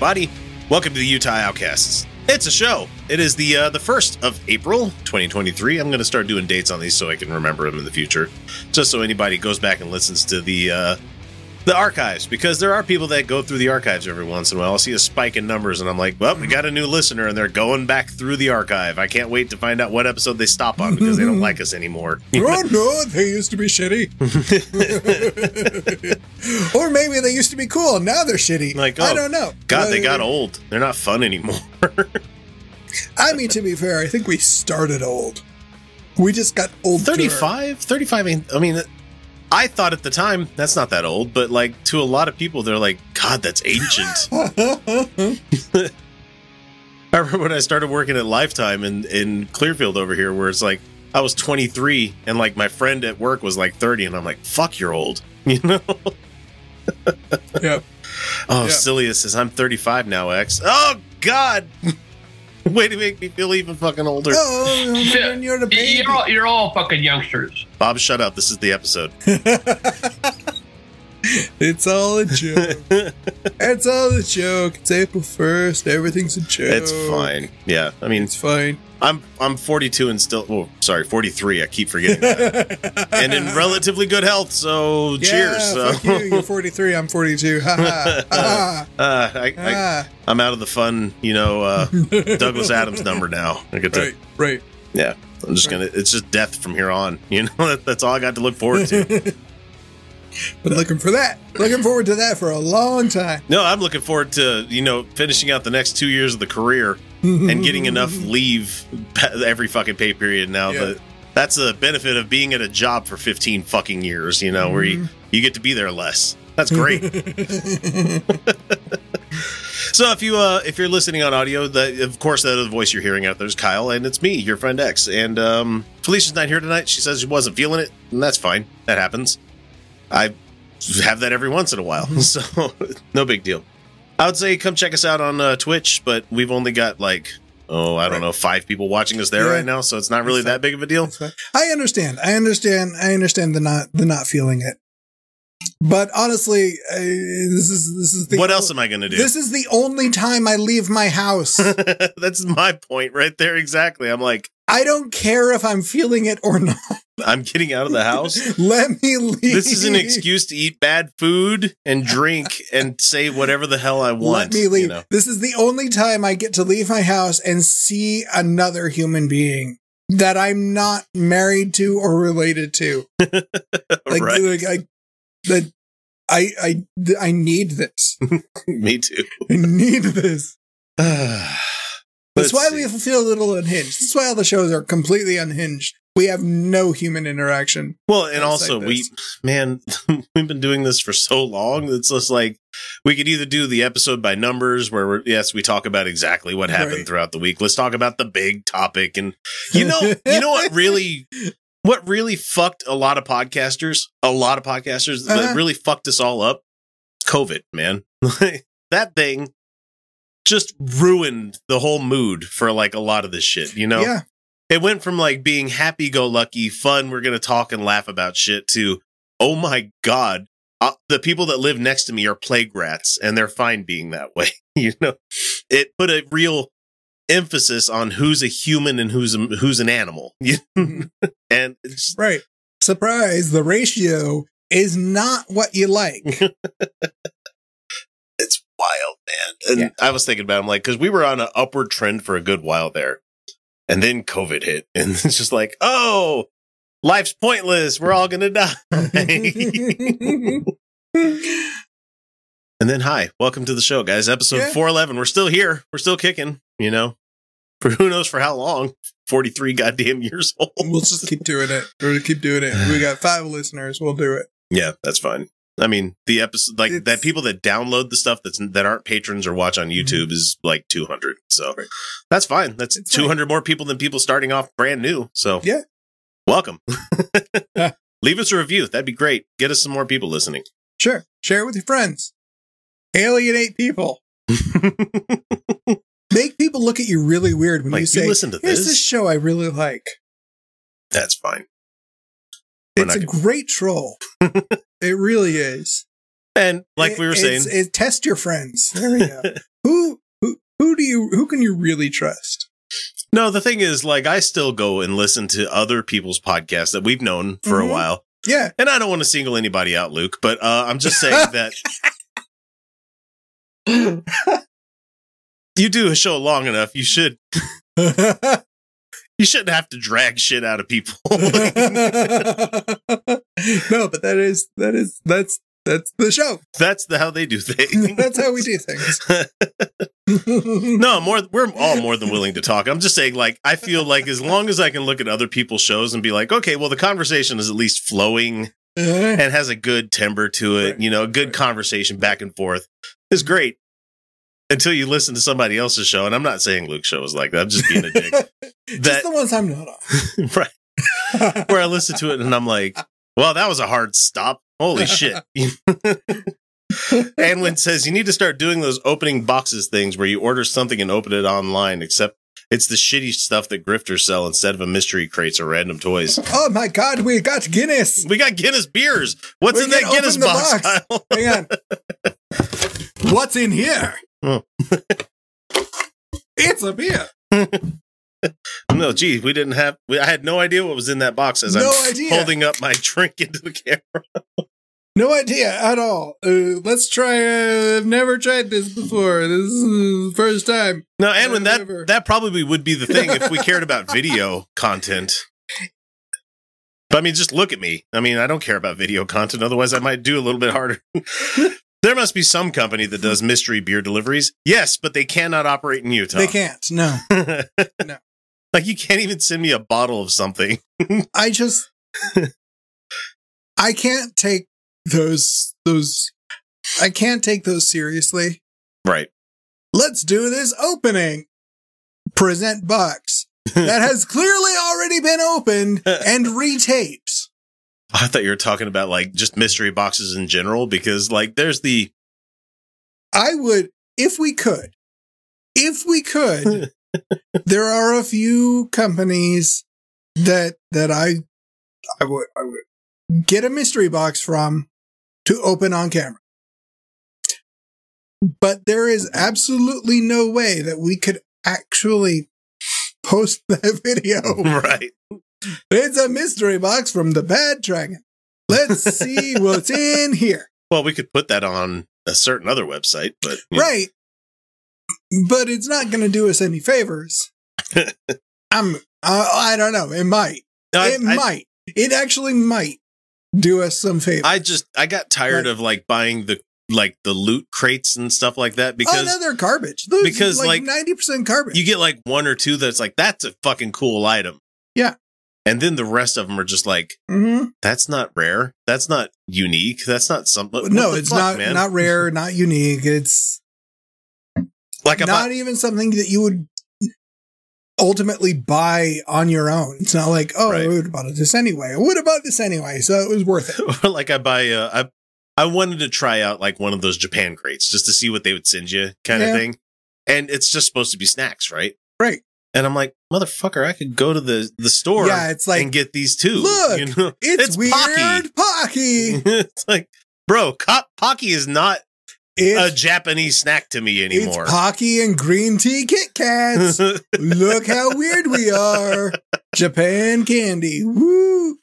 Everybody! Welcome to the Utah Outcasts. It's a show. It is the uh, the first of April, 2023. I'm going to start doing dates on these so I can remember them in the future, just so anybody goes back and listens to the uh, the archives because there are people that go through the archives every once in a while. I'll see a spike in numbers, and I'm like, well, we got a new listener, and they're going back through the archive. I can't wait to find out what episode they stop on because they don't like us anymore. oh no, they used to be shitty. or maybe they used to be cool and now they're shitty. Like, I oh, don't know. God, they Uh, got old. They're not fun anymore. I mean, to be fair, I think we started old. We just got old. 35 35 ain't- i mean i thought at the time that's not that old but like to a lot of people they're like god that's ancient. I remember when i started working at lifetime in in clearfield over here where it's like i was 23 and like my friend at work was like 30 and i'm like fuck you're old. You know? Yep. oh Yeah. Celia says i'm 35 now x. Oh god way to make me feel even fucking older Oh, oh, oh then you're the baby. You're all, you're all fucking youngsters. bob shut up this is the episode It's all a joke. it's all a joke. It's April first. Everything's a joke. it's fine yeah i mean It's fine. I'm I'm 42 and still oh sorry 43 I keep forgetting that. and in relatively good health so Yeah, cheers so you. You're 43. I'm 42. Ha ha. ha, uh, I, I, ha. I'm out of the fun you know uh, Douglas Adams number now I get to Right. Right. yeah I'm just gonna it's just death from here on you know that, that's all I got to look forward to Been looking for that. Looking forward to that for a long time. no I'm looking forward to you know finishing out the next two years of the career and getting enough leave every fucking pay period now Yeah. that that's the benefit of being at a job for 15 fucking years you know where you, Mm-hmm. you get to be there less. That's great. So if you uh if you're listening on audio that of course that other voice you're hearing out there's kyle and it's me your friend x and um felicia's not here tonight. She says she wasn't feeling it and that's fine. That happens. I have that every once in a while so no big deal I would say come check us out on uh, Twitch, but we've only got like oh I don't Right. know five people watching us there Yeah. right now, so it's not really That's that big of a deal. I understand. I understand. I understand the not the not feeling it. But honestly, uh, this is this is the What else am I going to do? This is the only time I leave my house. That's my point right there. Exactly. I'm like I don't care if I'm feeling it or not. I'm getting out of the house. Let me leave. This is an excuse to eat bad food and drink and say whatever the hell I want. Let me leave. You know? This is the only time I get to leave my house and see another human being that I'm not married to or related to. Like, right. like I, that I, I, I need this. me too. I need this. Let's That's why see. we feel a little unhinged. That's why all the shows are completely unhinged. We have no human interaction. Well, and also like we, man, we've been doing this for so long. It's just like we could either do the episode by numbers, where we're, yes, we talk about exactly what happened Right. throughout the week. Let's talk about the big topic, and you know, you know what really, what really fucked a lot of podcasters, a lot of podcasters Uh-huh. that really fucked us all up. COVID, man, that thing just ruined the whole mood for like a lot of this shit. You know, Yeah. it went from like being happy go lucky, fun, we're going to talk and laugh about shit to, oh my God, uh, the people that live next to me are plague rats and they're fine being that way. you know, it put a real emphasis on who's a human and who's a, who's an animal. and it's, Right. Surprise. The ratio is not what you like. Man. And Yeah. I was thinking about, it, I'm like, because we were on an upward trend for a good while there. And then COVID hit. And it's just like, oh, life's pointless. We're all going to die. And then, hi, welcome to the show, guys. Episode Yeah. 411. We're still here. We're still kicking, you know, for who knows for how long. 43 goddamn years old. we'll just keep doing it. We'll keep doing it. We got five listeners. We'll do it. Yeah, that's fine. I mean, the episode like It's- that people that download the stuff that's that aren't patrons or watch on mm-hmm. YouTube is like 200. So Right. that's fine. That's It's fine. 200 more people than people starting off brand new. So Yeah. welcome. Yeah. Leave us a review. That'd be great. Get us some more people listening. Sure. Share it with your friends. Alienate people. Make people look at you really weird when Like, you you say, listen to Here's this? this show I really like. that's fine. We're It's a gonna- great troll. It really is. And like we were It- saying, it, test your friends. There we go. who who who do you who can you really trust? no, the thing is, like, I still go and listen to other people's podcasts that we've known for Mhm. a while. Yeah. And I don't want to single anybody out, Luke, but uh, I'm just saying that you do a show long enough, you should you shouldn't have to drag shit out of people. no, but that is that is that's that's the show. That's the how they do things. That's how we do things. no, more we're all more than willing to talk. I'm just saying, like, I feel like as long as I can look at other people's shows and be like, okay, well, the conversation is at least flowing uh-huh. and has a good timbre to it, Right. you know, a good Right. conversation back and forth is great. Until you listen to somebody else's show, and I'm not saying Luke's show is like that. I'm just being a dick. Just the ones I'm not on. right where I listen to it and I'm like, well, that was a hard stop. Holy shit. and when says you need to start doing those opening boxes things where you order something and open it online, except it's the shitty stuff that grifters sell instead of a mystery crates or random toys. oh my god, we got Guinness. We got Guinness beers. What's We in that Guinness box? box. Hang on. What's in here? Oh. it's a beer. no, gee, we didn't have. We, I had no idea what was in that box as No I'm idea. holding up my drink into the camera. No idea at all. Uh, let's try. Uh, I've never tried this before. This is the first time. No, and when that Never. that probably would be the thing if we cared about video content. But I mean, just look at me. I mean, I don't care about video content. Otherwise, I might do a little bit harder. There must be some company that does mystery beer deliveries. Yes, but they cannot operate in Utah. They can't. No, No. Like you can't even send me a bottle of something. I just. I can't take those those. I can't take those seriously. Right. Let's do this opening. Present box that has clearly already been opened and retaped. I thought you were talking about like just mystery boxes in general because like there's the I would, if we could, if we could, there are a few companies that that I I would I would get a mystery box from to open on camera. But there is absolutely no way that we could actually post that video. right. It's a mystery box from the Bad Dragon. Let's see what's in here. Well, we could put that on a certain other website, but you know. Right. But it's not going to do us any favors. I'm, uh, I don't know. It might. No, it I- might. It actually might do us some favors. I just I got tired Like- of like buying the like the loot crates and stuff like that oh, because no, they're garbage. Those because, like like, 90% garbage. you get like one or two that's like that's a fucking cool item. Yeah. And then the rest of them are just like Mhm. that's not rare. That's not unique. That's not something. No, it's fuck, not, man. not rare, not unique. It's like not bought, even something that you would ultimately buy on your own. It's not like, oh, Right. I would have bought this anyway. I would have bought this anyway, so it was worth it. or like I buy uh, I I wanted to try out like one of those Japan crates just to see what they would send you kind Yeah. of thing. And it's just supposed to be snacks, right? Right. And I'm like, motherfucker, I could go to the the store Yeah, it's like, and get these too. look, you know? it's, it's weird Pocky. Pocky. it's like, bro, co- Pocky is not a Japanese snack to me anymore. it's anymore. Pocky and green tea Kit Kats. Look how weird we are. Japan candy. Woo.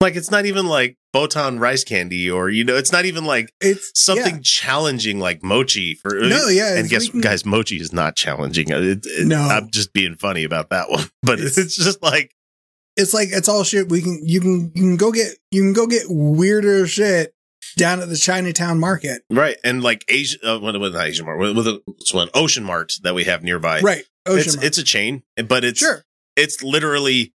like it's not even like Botan rice candy or you know, it's not even like It's something yeah. challenging like mochi for No, yeah. and guess guys, mochi is not challenging. It, it- No. I'm just being funny about that one, but it's, It's- just like it's like it's all shit. We can you can you can go get you can go get weirder shit down at the Chinatown market. right and like Asian, uh, what, not Asian Mart, with, with a, what's one Ocean Mart that we have nearby. Right. Ocean it's Mart. it's a chain, but it's sure. it's literally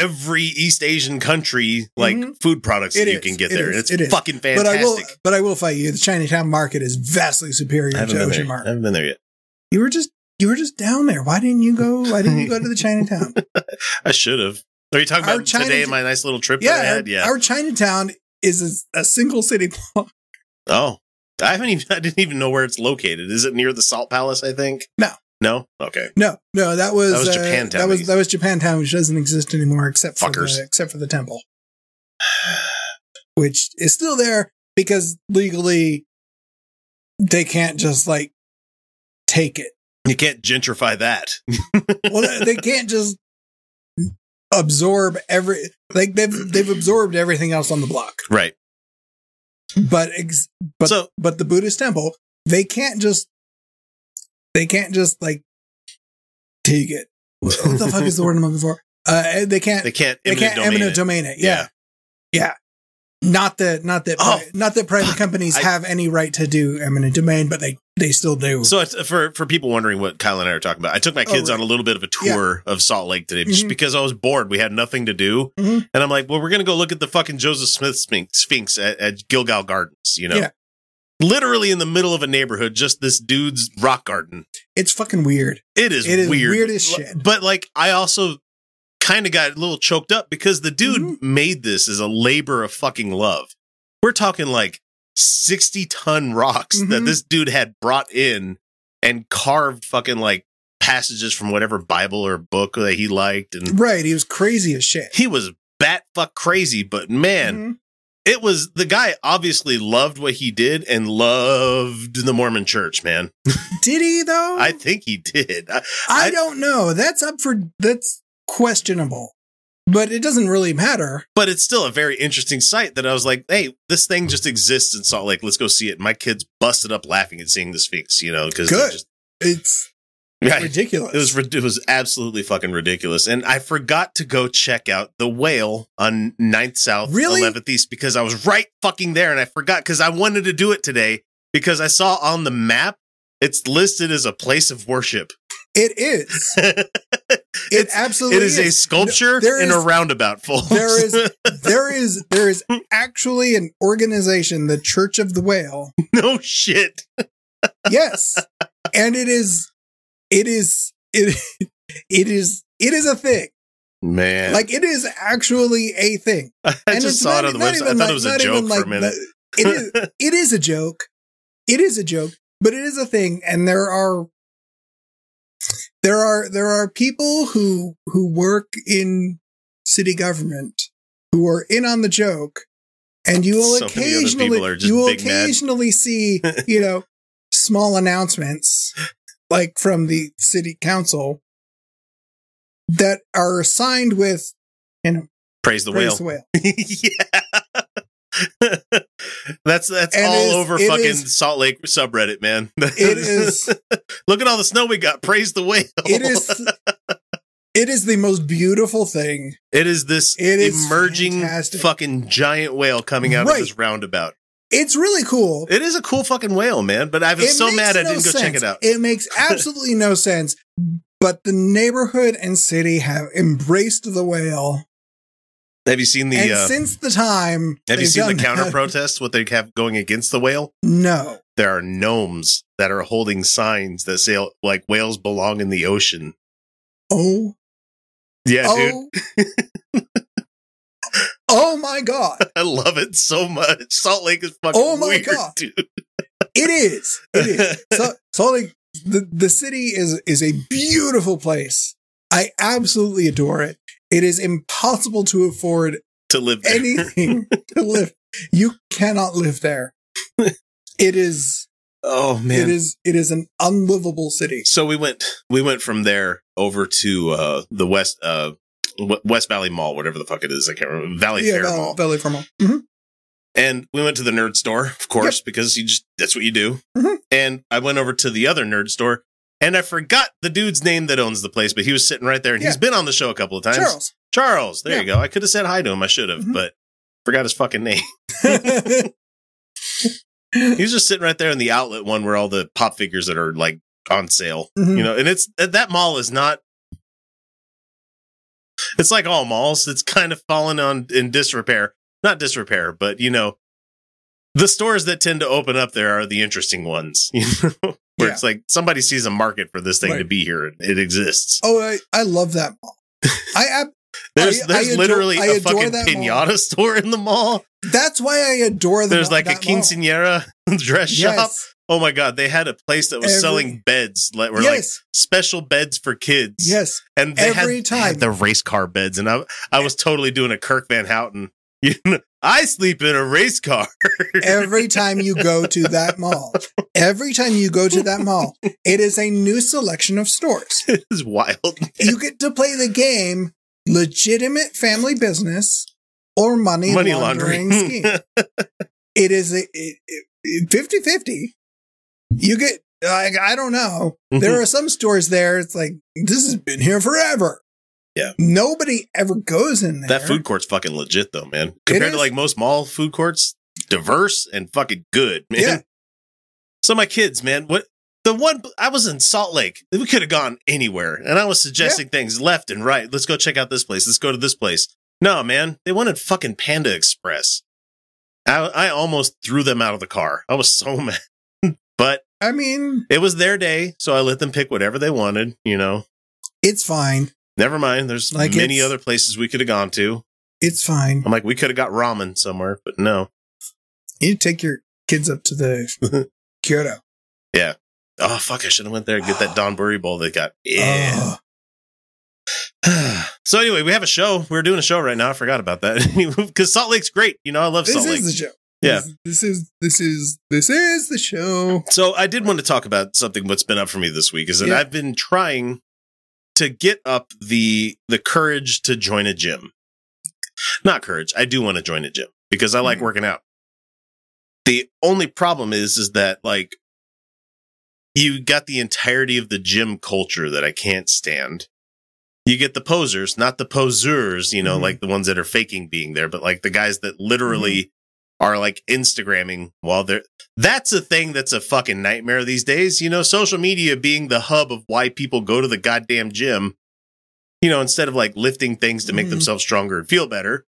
every East Asian country like Mhm. food products It that you can get It there. is. it's It is. fucking but fantastic. I will, but I will fight you. The Chinatown market is vastly superior to Ocean there. I haven't been there yet. You were just, you were just down there. Why didn't you go? Why didn't you go to the Chinatown? I should have. Are you talking Our about China- today? My nice little trip yeah, that I had. Yeah. our Chinatown is a, a single city block. oh, I haven't even. I didn't even know where it's located. Is it near the Salt Palace? I think. No. No. Okay. No, no, that was That was uh, Japantown, That was that was Japantown, which doesn't exist anymore, except for the, except for the temple, which is still there because legally they can't just like take it. You can't gentrify that. Well, they can't just absorb every like they've they've absorbed everything else on the block, right. but ex, but So- but the Buddhist temple they can't just they can't just like take it. What the fuck is the word I'm looking for? Uh, they can't They can't. they eminent can't domain eminent it. domain it. Yeah. yeah, Not that not that Oh, not that private fuck. companies I- have any right to do eminent domain, but they they still do. So it's, for for people wondering what Kyle and I are talking about, I took my Oh, kids right. on a little bit of a tour of Salt Lake today, just Mhm. because I was bored. We had nothing to do, Mhm. and I'm like, well, we're gonna go look at the fucking Joseph Smith Sphinx, Sphinx at, at Gilgal Gardens. You know, Yeah. Literally in the middle of a neighborhood, just this dude's rock garden. it's fucking weird. It is It is weird, weird as shit. But like, I also kind of got a little choked up because the dude Mhm. made this as a labor of fucking love. We're talking like 60 ton rocks that Mhm. this dude had brought in and carved fucking like passages from whatever Bible or book that he liked. And Right. He was crazy as shit. he was bat fuck crazy, but man, Mhm. It was the guy obviously loved what he did and loved the Mormon church, man. Did he though? I think he did. I, I, I- don't know. That's up for that's questionable. But it doesn't really matter. but it's still a very interesting sight that I was like, hey, this thing just exists in Salt Lake. Let's go see it. And my kids busted up laughing at seeing the Sphinx, you know, because It's Right. ridiculous. It was it was absolutely fucking ridiculous, and I forgot to go check out the whale on 9th South, Really? 11th East because I was right fucking there, and I forgot because I wanted to do it today because I saw on the map it's listed as a place of worship. it is. It It's- absolutely it is a sculpture There in is- a roundabout, folks. there is there is there is actually an organization, the Church of the Whale. no shit. Yes. and it is it is it it is it is a thing. Man, Like it is actually a thing. I and just saw not- it on the website. I thought like- it was a joke for a like minute. the- it is it is a joke. It is a joke, but it is a thing, and there are there are there are people who who work in city government who are in on the joke, and you will So many other people occasionally you will big mad. occasionally see you know small announcements like from the city council that are signed with you know Praise the praise whale. the whale. yeah. that's that's And all is- over fucking is- Salt Lake subreddit, man. It is Look at all the snow we got. Praise the whale. it is it is the most beautiful thing it is this It is emerging fantastic. fucking giant whale coming out Right. of this roundabout. It's really cool It is a cool fucking whale, man. But I was so mad I didn't go check it out. it makes absolutely no sense but the neighborhood and city have embraced the whale have you seen the and uh, since the time Have you seen the counter protests? What they have going against the whale? no There are gnomes that are holding signs that say like whales belong in the ocean. oh Yeah, dude. oh my god I love it so much. Salt Lake is fucking Oh my weird, God. dude. it is it is so Salt Lake, the, the city is is a beautiful place i absolutely adore it it is impossible to afford to live there. anything to live. You cannot live there. It is oh it man. is it is an unlivable city. so we went we went from there over to uh the west uh West Valley Mall, whatever the fuck it is. I can't remember. Valley Fair Val- Mall. Valley Fair Mall. Mhm. And we went to the nerd store, of course, because you just that's what you do. Mhm. And I went over to the other nerd store and I forgot the dude's name that owns the place, but he was sitting right there and he's been on the show a couple of times. Charles. Charles, there Yeah. you go. I could have said hi to him. I should have, Mhm. but forgot his fucking name. He was just sitting right there in the outlet one where all the pop figures that are like on sale, Mhm. you know, and it's that mall is not. It's like all malls. It's kind of fallen on in disrepair. Not disrepair, but you know, the stores that tend to open up there are the interesting ones. You know, where Yeah. it's like somebody sees a market for this thing to be here. It exists. Oh, I, I love that mall. I ab- There's I- there's I adore- literally I a fucking pinata store in the mall. that's why I adore the There's like a that mall. quinceanera dress shop. Yes. Oh my god, they had a place that was Every- selling beds that were like special beds for kids. yes. and they every had, time. had the race car beds, and I I was totally doing a Kirk Van Houten. You know, I sleep in a race car. Every time you go to that mall, every time you go to that mall, it is a new selection of stores. it's wild. You get to play the game legitimate family business or money, Money laundering, laundering. scheme. It is a it, it, 50-50. You get like I don't know. Mm-hmm. There are some stores there. It's like this has been here forever. Yeah. Nobody ever goes in there. that food court's fucking legit though, man. Compared to like most mall food courts, diverse and fucking good, man. Yeah. So my kids, man, what the one I was in Salt Lake. We could have gone anywhere, and I was suggesting things left and right. Let's go check out this place. Let's go to this place. No, man, they wanted fucking Panda Express. I, I almost threw them out of the car. I was so mad, but I mean, it was their day, so I let them pick whatever they wanted. You know, it's fine. never mind. There's Like many other places we could have gone to. It's fine. I'm like, we could have got ramen somewhere, but no. You take your kids up to the Kyoto. Oh fuck! I should have went there and get that donburi bowl they got. Yeah. So anyway, we have a show. We're doing a show right now. I forgot about that because Salt Lake's great. You know, I love this Salt Lake. This is the show. Yeah. This, this is this is this is the show. So I did want to talk about something what's been up for me this week is that Yeah. I've been trying to get up the the courage to join a gym. Not courage. I do want to join a gym because I like Mhm. working out. The only problem is is that like you got the entirety of the gym culture that I can't stand. You get the posers, not the poseurs, you know, Mhm. like the ones that are faking being there, but like the guys that literally are like Instagramming while they're that's a thing that's a fucking nightmare these days. You know, social media being the hub of why people go to the goddamn gym. You know, instead of like lifting things to make Mhm. themselves stronger and feel better.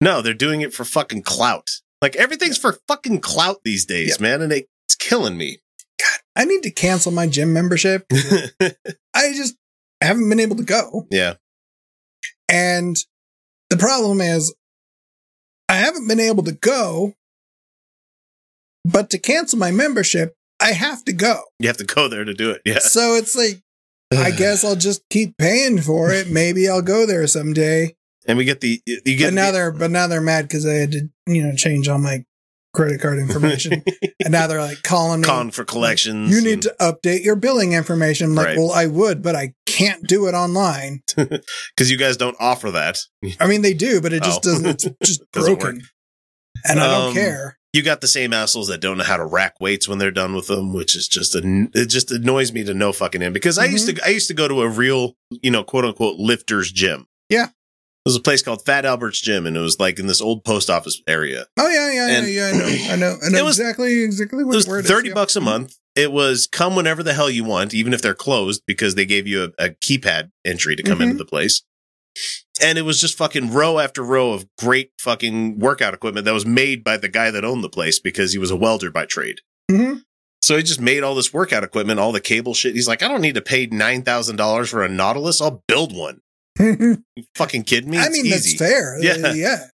No, they're doing it for fucking clout. Like everything's for fucking clout these days, man, and it's killing me. I need to cancel my gym membership. I just haven't been able to go. yeah. And the problem is I haven't been able to go, but to cancel my membership, I have to go. You have to go there to do it. Yeah. So it's like I guess I'll just keep paying for it. Maybe I'll go there someday. And we get the you get now the- they're but now they're mad because I had to you know change all my credit card information, and now they're like calling me. con for collections. You need and- to update your billing information. I'm like, Right. well, I would, but I can't do it online. because you guys don't offer that. I mean, they do, but it just Oh. doesn't. It's just Doesn't broken, and I don't Um, care. You got the same assholes that don't know how to rack weights when they're done with them, which is just a, it just annoys me to no fucking end because I used Mm-hmm. to I used to go to a real you know quote unquote lifters gym. Yeah. Was a place called Fat Albert's Gym, and it was like in this old post office area. Oh yeah, yeah, and- yeah, yeah. I know, I know, I know It was- exactly, exactly It what was where it is, thirty yeah. bucks a month. It was come whenever the hell you want, even if they're closed, because they gave you a, a keypad entry to come Mhm. into the place. And it was just fucking row after row of great fucking workout equipment that was made by the guy that owned the place because he was a welder by trade. Mhm. So he just made all this workout equipment, all the cable shit. He's like, I don't need to pay nine thousand dollars for a Nautilus. I'll build one. You fucking kidding me? I It's mean, that's fair. Yeah. yeah.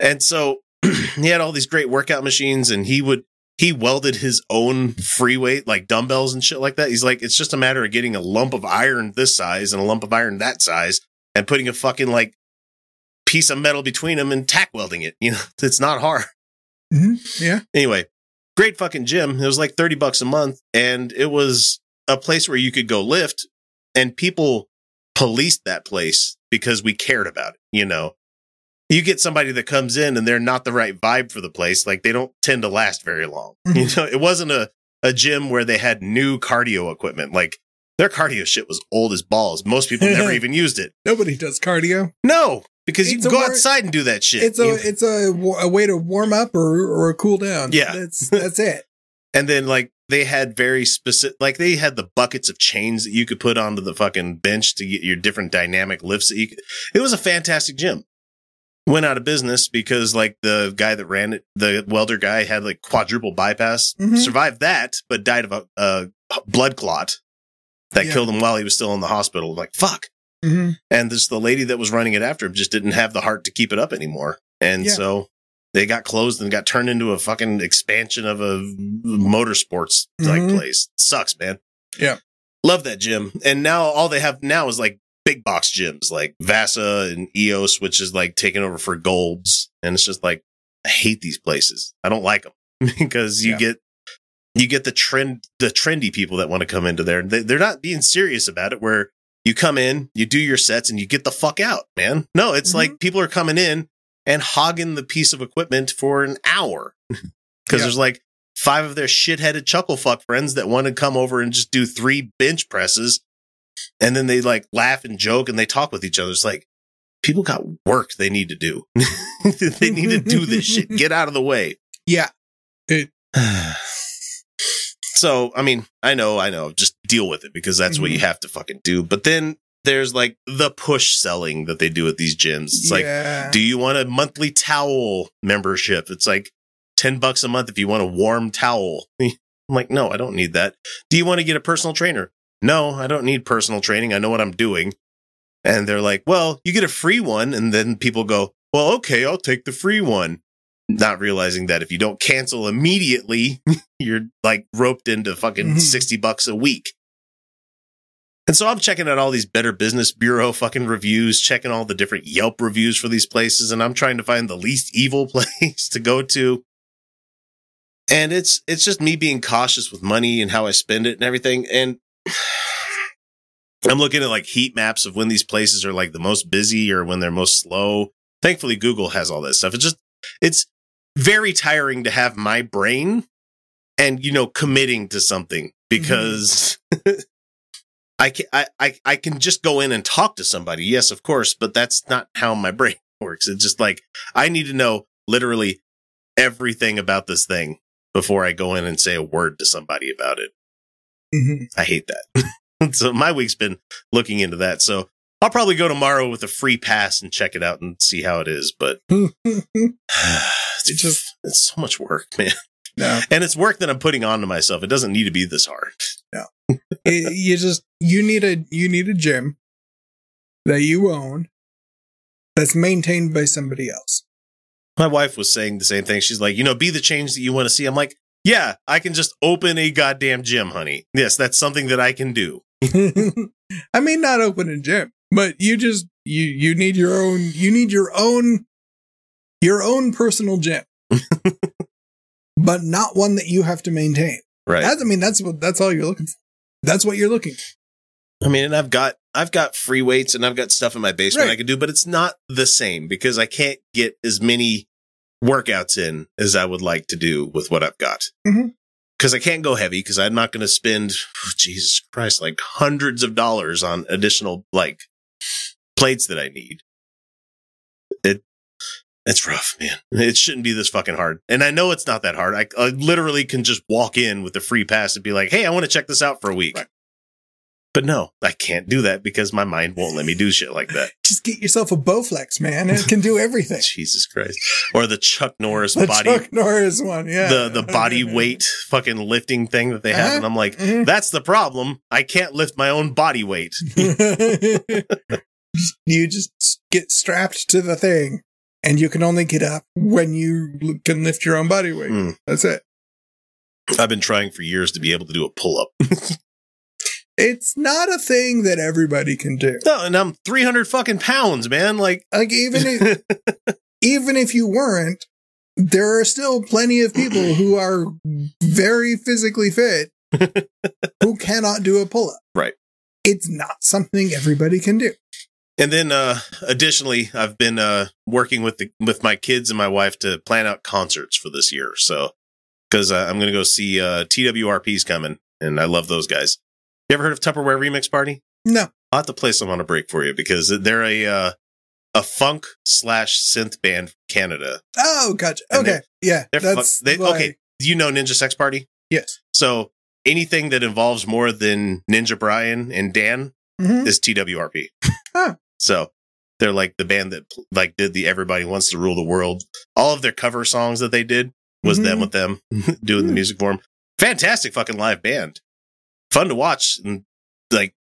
And so he had all these great workout machines and he would he welded his own free weight like dumbbells and shit like that. He's like, it's just a matter of getting a lump of iron this size and a lump of iron that size and putting a fucking like piece of metal between them and tack welding it. You know, it's not hard. Mhm. Yeah. Anyway, great fucking gym. It was like 30 bucks a month and it was a place where you could go lift and people policed that place because we cared about it, you know. You get somebody that comes in and they're not the right vibe for the place, like they don't tend to last very long. You know, it wasn't a, a gym where they had new cardio equipment. Like their cardio shit was old as balls. Most people never even used it. Nobody does cardio. No, because you It's can go war- outside and do that shit. It's a You- it's a, a way to warm up or or cool down. Yeah. that's that's it. And then like they had very specific, like they had the buckets of chains that you could put onto the fucking bench to get your different dynamic lifts. That you could, it was a fantastic gym. Went out of business because like the guy that ran it, the welder guy had like quadruple bypass, Mhm. survived that, but died of a, a blood clot that Yeah. killed him while he was still in the hospital. Like fuck. hmm And this the lady that was running it after him just didn't have the heart to keep it up anymore. And Yeah. so they got closed and got turned into a fucking expansion of a motorsports like Mhm. place. Sucks, man. Yeah. Love that gym. And now all they have now is like big box gyms like Vasa and EOS, which is like taking over for Golds. And it's just like, I hate these places. I don't like them because you Yeah. get you get the trend the trendy people that want to come into there. They, they're not being serious about it where you come in, you do your sets and you get the fuck out, man. No, it's Mhm. like people are coming in and hogging the piece of equipment for an hour. Cause Yeah. there's like five of their shitheaded chuckle fuck friends that want to come over and just do three bench presses. And then they like laugh and joke and they talk with each other. It's like people got work they need to do. they need to do this shit. Get out of the way. Yeah. so, I mean, I know, I know, just deal with it because that's what you Mm-hmm. have to fucking do. But then there's like the push selling that they do at these gyms. It's like, do you want a monthly towel membership? It's like 10 bucks a month if you want a warm towel. I'm like, no, I don't need that. Do you want to get a personal trainer? No, I don't need personal training. I know what I'm doing. And they're like, well, you get a free one. And then people go, well, okay, I'll take the free one. Not realizing that if you don't cancel immediately, you're like roped into fucking Mhm. 60 bucks a week. And so I'm checking out all these Better Business Bureau fucking reviews, checking all the different Yelp reviews for these places, and I'm trying to find the least evil place to go to. And it's it's just me being cautious with money and how I spend it and everything. And I'm looking at like heat maps of when these places are like the most busy or when they're most slow. Thankfully, Google has all that stuff. It's just it's very tiring to have my brain and you know committing to something mm-hmm. because I can I, I I can just go in and talk to somebody. Yes, of course, but that's not how my brain works. It's just like I need to know literally everything about this thing before I go in and say a word to somebody about it. Mhm. I hate that. so my week's been looking into that. So I'll probably go tomorrow with a free pass and check it out and see how it is. But it's It just just- it's so much work, man. No. And it's work that I'm putting onto myself. It doesn't need to be this hard. It- you just you need a you need a gym that you own that's maintained by somebody else. My wife was saying the same thing. She's like, you know, be the change that you want to see. I'm like, yeah, I can just open a goddamn gym, honey. Yes, that's something that I can do. I mean, not open a gym, but you just you you need your own you need your own your own personal gym, but not one that you have to maintain. Right. That's, I mean, that's what that's all you're looking for. That's what you're looking. for. I mean, and I've got I've got free weights and I've got stuff in my basement Right. I can do, but it's not the same because I can't get as many workouts in as I would like to do with what I've got. Mhm. Because I can't go heavy because I'm not going to spend oh, Jesus Christ like hundreds of dollars on additional like plates that I need. It it's rough, man. It shouldn't be this fucking hard. And I know it's not that hard. I, I literally can just walk in with a free pass and be like, "Hey, I want to check this out for a week." Right. But no, I can't do that because my mind won't let me do shit like that. Just get yourself a Bowflex, man. It can do everything. Jesus Christ. Or the Chuck Norris The body Chuck Norris one, yeah. the the body weight fucking lifting thing that they have Uh-huh. and I'm like, Mhm. that's the problem. I can't lift my own body weight. you just get strapped to the thing, and you can only get up when you can lift your own body weight. Mm. That's it. I've been trying for years to be able to do a pull up. It's not a thing that everybody can do. no, and I'm 300 fucking pounds, man. Like, Like even if even if you weren't, there are still plenty of people who are very physically fit who cannot do a pull up. Right. It's not something everybody can do. And then, uh, additionally, I've been, uh, working with the, with my kids and my wife to plan out concerts for this year. So, cause uh, I'm going to go see, uh, TWRP's coming and I love those guys. You ever heard of Tupperware Remix Party? No. I'll have to play some on a break for you because they're a, uh, a funk slash synth band from Canada. Oh, gotcha. And okay. Yeah. They're That's fu- they, like- okay. Do you know Ninja Sex Party? Yes. So anything that involves more than Ninja Brian and Dan Mhm. is TWRP. Huh. So they're like the band that like did the Everybody Wants to Rule the World. All of their cover songs that they did was them Mhm. with them doing the Hmm. music for them. Fantastic fucking live band. Fun to watch and like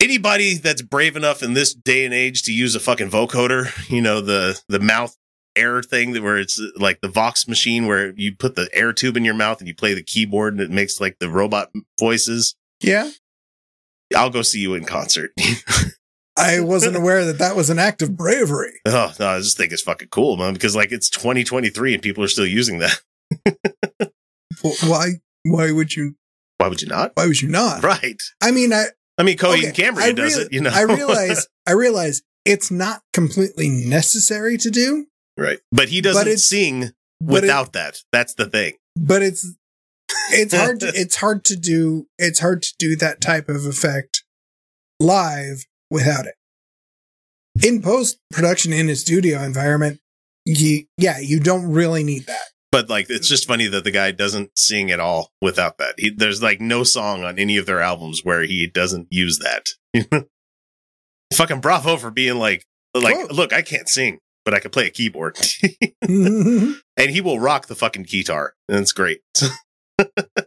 anybody that's brave enough in this day and age to use a fucking vocoder, you know, the the mouth air thing that where it's like the Vox machine where you put the air tube in your mouth and you play the keyboard and it makes like the robot voices. Yeah. I'll go see you in concert. I wasn't aware that that was an act of bravery. oh no, I just think it's fucking cool, man, because like it's 2023 and people are still using that. Wh- Why? Why would you? Why would you not? Why would you not? Right. I mean, I I mean, Coheed okay, and Cambria does real- it, you know. I realize. I realize it's not completely necessary to do, right. But he doesn't it's- sing but it- without that. That's the thing. but it's it's hard to it's hard to do it's hard to do that type of effect live without it in post production in a studio environment you yeah you don't really need that But like, it's just funny that the guy doesn't sing at all without that. He, there's like no song on any of their albums where he doesn't use that. Fucking bravo for being like, like, Whoa. look, I can't sing, but I can play a keyboard, mm-hmm. and he will rock the fucking guitar, and it's great.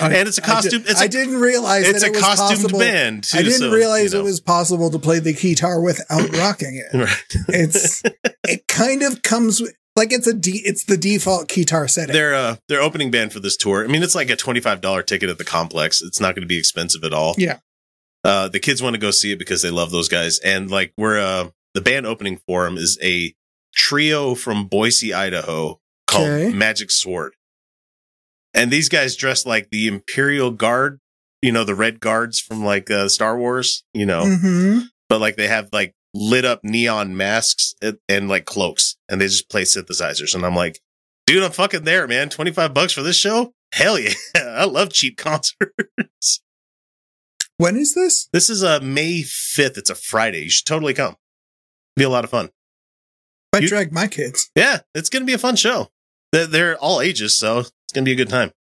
and it's a costume. I, did, I didn't realize it's that a it was costumed possible. band. Too, I didn't so, realize you know. it was possible to play the guitar without rocking it. Right. It's it kind of comes with like it's a de- it's the default guitar setting. Their uh, their opening band for this tour. I mean, it's like a twenty five dollar ticket at the complex. It's not going to be expensive at all. Yeah. Uh, the kids want to go see it because they love those guys, and like we're uh, the band opening for them is a trio from Boise, Idaho, called Okay. Magic Sword, and these guys dress like the Imperial Guard. You know the Red Guards from like uh, Star Wars. You know, hmm but like they have like lit up neon masks and, and like cloaks and they just play synthesizers. And i'm like dude i'm fucking there man. 25 bucks for this show? Hell yeah. I love cheap concerts. When is this? this is uh may 5th it's a friday. You should totally come. Be a lot of fun. I You- drag my kids. yeah it's gonna be a fun show. They're, they're all ages so it's gonna be a good time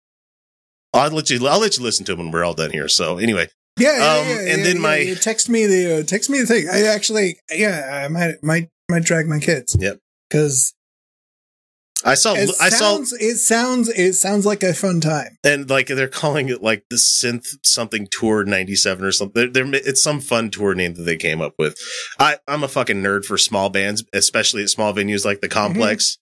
I'll let you. I'll let you listen to them when we're all done here. So anyway, Yeah, yeah, Um, yeah, and then yeah, my- yeah. text me the uh, text me the thing. I actually, yeah, I might might might drag my kids. Yep. because I saw. it I saw. sounds it sounds it sounds like a fun time. and like they're calling it like the synth something tour 97 or something they're, they're, it's some fun tour name that they came up with i i'm a fucking nerd for small bands especially at small venues like the complex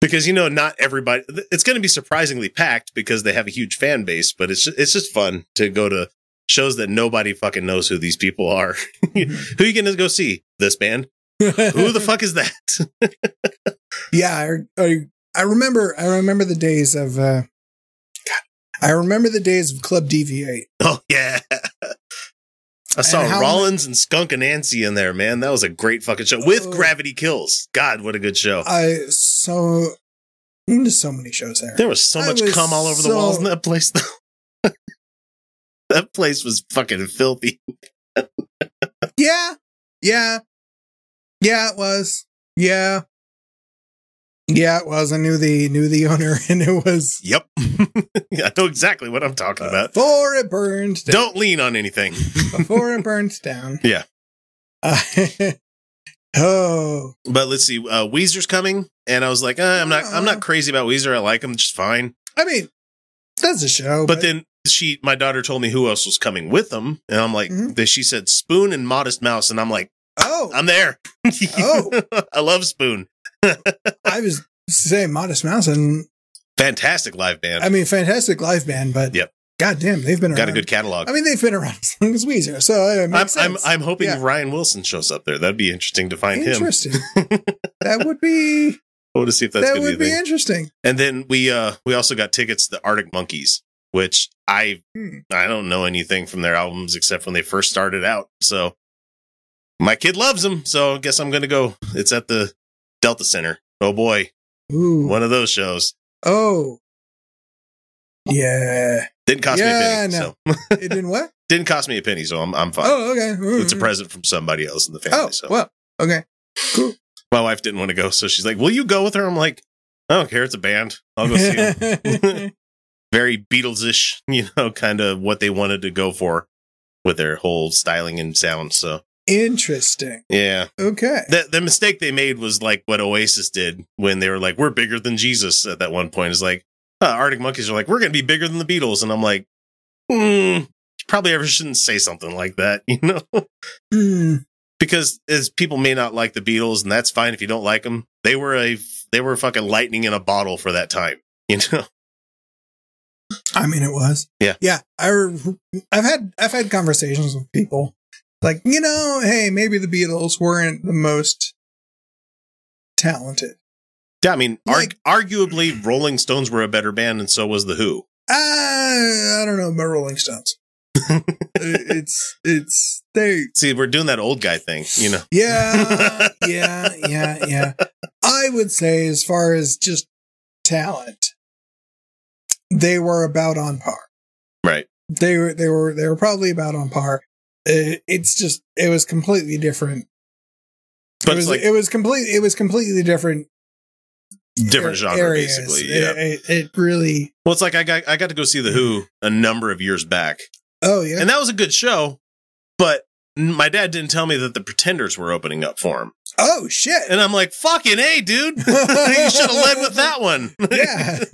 because you know not everybody it's going to be surprisingly packed because they have a huge fan base but it's just, it's just fun to go to shows that nobody fucking knows who these people are who you gonna go see this band who the fuck is that yeah, I, I I remember I remember the days of. uh God, I remember the days of Club Deviate. Oh yeah. I saw And Rollins and Skunk Anansie in there, man. That was a great fucking show with Oh. Gravity Kills. God, what a good show. I so there's so many shows there. there was so I much was cum all over the walls in that place though. that place was fucking filthy. Yeah, yeah, yeah. It was. Yeah, yeah. It was. I knew the knew the owner, and it was Yep. I know exactly what I'm talking about. before it burned down. Don't lean on anything. before it burns down. Yeah. Uh, oh, But let's see. Uh Weezer's coming and I was like, uh, I'm not I'm not crazy about Weezer. I like them just fine. I mean, that's a show. But then she, my daughter told me who else was coming with them, and I'm like, Mhm. that she said Spoon and Modest Mouse, and I'm like, oh, I'm there. Oh. I love Spoon. I was saying Modest Mouse, and Fantastic live band. I mean, fantastic live band, but Yep. Goddamn, they've been around. Got a good catalog. I mean, they've been around as long as Weezer, so I'm, I'm. I'm hoping Yeah. Ryan Wilson shows up there. That'd be interesting to find him. interesting. that would be I want to see if that's that would be be interesting. And then we uh we also got tickets to the Arctic Monkeys, which I Hmm. I don't know anything from their albums except when they first started out. So my kid loves them, so I guess I'm going to go. It's at the Delta Center. Oh boy, Ooh, one of those shows. oh, yeah. Didn't cost Yeah, me a penny, no. so It didn't what? didn't cost me a penny, so I'm I'm fine. Oh, okay. It's a present from somebody else in the oh, family. Oh, so well, okay. Cool. My wife didn't want to go, so she's like, "Will you go with her?" I'm like, "I don't care. It's a band. I'll go see them." very Beatles-ish, you know, kind of what they wanted to go for with their whole styling and sound. So Interesting. yeah, Okay. the the mistake they made was like what Oasis did when they were like, "We're bigger than Jesus." At that one point, is like uh, Arctic Monkeys are like, "We're gonna be bigger than the Beatles," and I'm like, hmm, probably ever shouldn't say something like that, you know, Hmm. because as people may not like the Beatles, and that's fine if you don't like them. They were a they were fucking lightning in a bottle for that time, you know. I mean, it was. Yeah. Yeah. I, I've had, I've had conversations with people like, you know, hey, maybe the Beatles weren't the most talented. Yeah, I mean, Like- arg- arguably, Rolling Stones were a better band, and so was the Who. Uh, I don't know about Rolling Stones. it's, it's, they, See, we're doing that old guy thing, you know. yeah, yeah, yeah, yeah. I would say, as far as just talent, they were about on par. Right. They were, they were, they were probably about on par. It, it's just, it was completely different. But it was, like it was complete, it was completely different. Different genre, areas. basically. It- Yeah. it, it really. Well, it's like I got I got to go see the Who a number of years back, Oh yeah. and that was a good show. But my dad didn't tell me that the Pretenders were opening up for him, oh shit. and I'm like, "Fucking a, dude! you should have led with that one." yeah.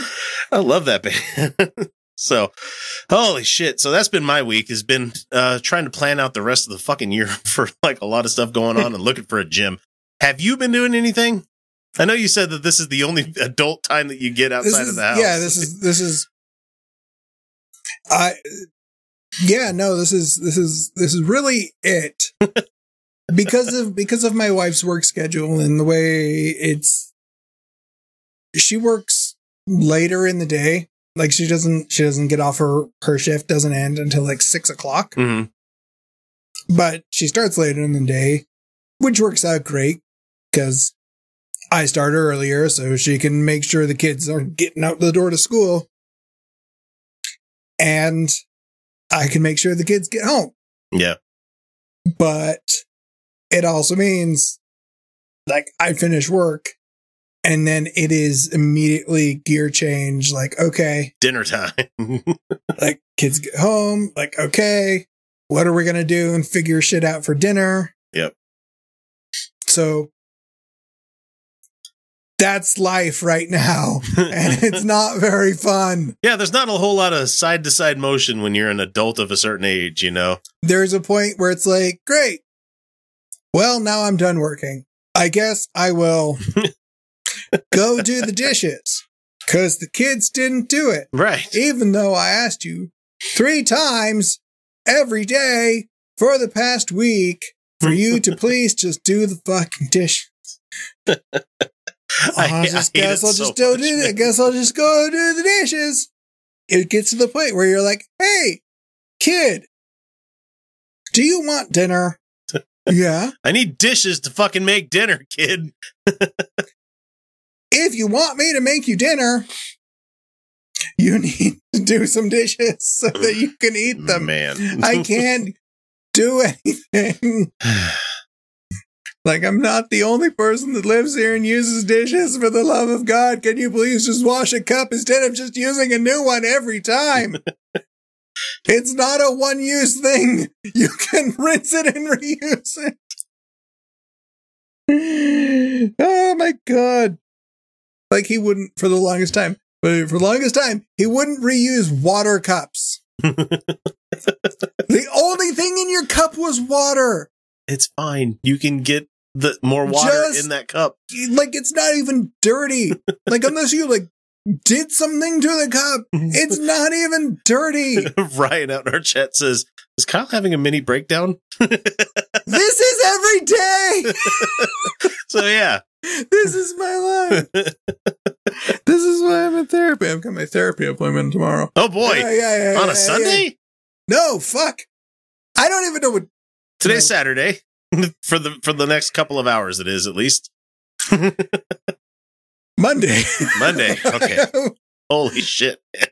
I love that band. so, holy shit! So that's been my week. Has been uh, trying to plan out the rest of the fucking year for like a lot of stuff going on and looking for a gym. Have you been doing anything? I know you said that this is the only adult time that you get outside is, of the house. Yeah, this is this is I yeah, no, this is this is this is really it. because of because of my wife's work schedule and the way it's she works later in the day. Like she doesn't she doesn't get off her her shift doesn't end until like six o'clock. Mhm. But she starts later in the day, which works out great because I start earlier so she can make sure the kids are getting out the door to school. And I can make sure the kids get home. Yeah. But it also means like I finish work and then it is immediately gear change. Like, okay, Dinner time. like kids get home. Like, okay, what are we going to do and figure shit out for dinner? Yep. So that's life right now. and it's not very fun. yeah, there's not a whole lot of side to side motion when you're an adult of a certain age, you know? There's a point where it's like, great. Well, now I'm done working. I guess I will go do the dishes because the kids didn't do it. Right. Even though I asked you three times every day for the past week for you to please just do the fucking dish. I, uh-huh, I just hate guess I'll so just do. I guess I'll just go do the dishes. It gets to the point where you're like, "Hey, kid, do you want dinner?" yeah. I need dishes to fucking make dinner, kid. If you want me to make you dinner, you need to do some dishes so that you can eat them. Man. I can't do anything. Like, I'm not the only person that lives here and uses dishes. For the love of God, can you please just wash a cup instead of just using a new one every time? it's not a one use thing. You can rinse it and reuse it. oh my God. Like, he wouldn't for the longest time, but for the longest time, he wouldn't reuse water cups. the only thing in your cup was water. it's fine. You can get the more water Just- in that cup. like it's not even dirty. like unless you like did something to the cup, it's not even dirty. Ryan out in our chat says, Is Kyle having a mini breakdown? This is every day. So yeah. This is my life. This is why I'm in therapy. I've got my therapy appointment tomorrow. Oh boy. Yeah, yeah, yeah, On a Sunday? No, fuck. I don't even know what. Today's No. Saturday. for the for the next couple of hours it is at least. Monday. Monday. Okay. Holy shit. man.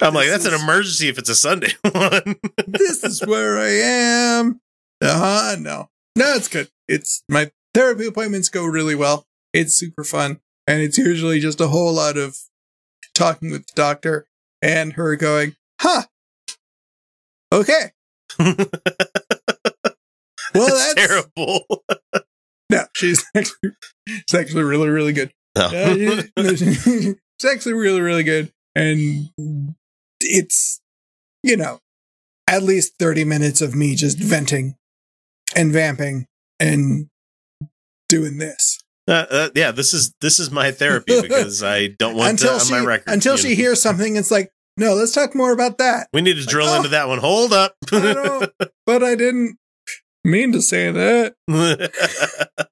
I'm like, This that's an emergency if it's a Sunday one. this is where I am. Uh huh. No, no, it's good. It's my therapy appointments go really well. It's super fun, and it's usually just a whole lot of talking with the doctor and her going, huh. Okay. well, That's terrible. no, she's actually, she's actually really, really good. No. Uh, it's actually really, really good. And it's, you know, at least 30 minutes of me just venting and vamping and doing this. Uh, uh, yeah, this is this is my therapy because I don't want until on she, my record. until she know? hears something, it's like, no, let's talk more about that. We need to drill oh. into that one. Hold up. I don't, but I didn't mean to say that.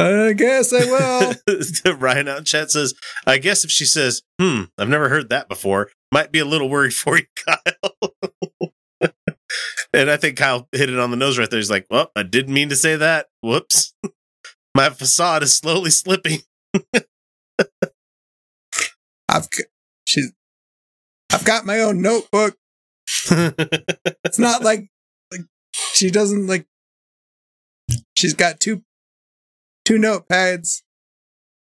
I guess I will. Ryan out in chat says, I guess if she says, hmm, I've never heard that before, might be a little worried for you, Kyle. and I think Kyle hit it on the nose right there. He's like, well, I didn't mean to say that. Whoops. My facade is slowly slipping. I've she's I've got my own notebook. It's not like like she doesn't like she's got two two notepads.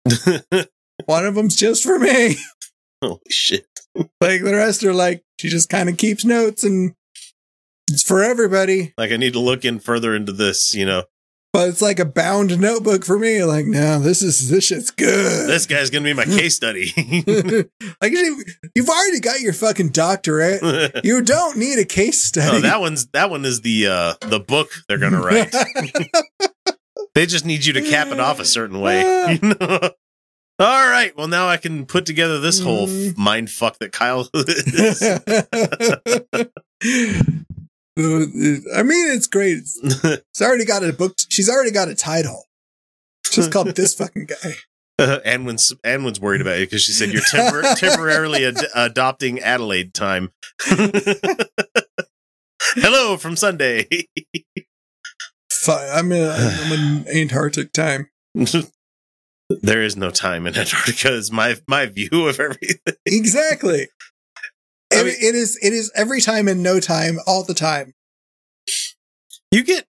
One of them's just for me. Holy shit. Like the rest are like she just kind of keeps notes and it's for everybody. Like, I need to look in further into this, you know. But it's like a bound notebook for me. Like, no, this is this shit's good. This guy's going to be my case study. like you- you've already got your fucking doctorate. You don't need a case study. Oh, that one's that one is the uh the book they're gonna write. they just need you to cap it off a certain way. you know? All right. Well, now I can put together this whole Mm. mind fuck that Kyle is. I mean, it's great. It's, it's already got a book. She's already got a title. Just called this fucking guy. Anwin's Anwin's worried about you because she said you're tempor- temporarily ad- adopting Adelaide time. Hello from Sunday. I'm in, I'm in Antarctic time. there is no time in Antarctica. Is my my view of everything. Exactly. It- mean- it is. It is every time and no time, all the time. You get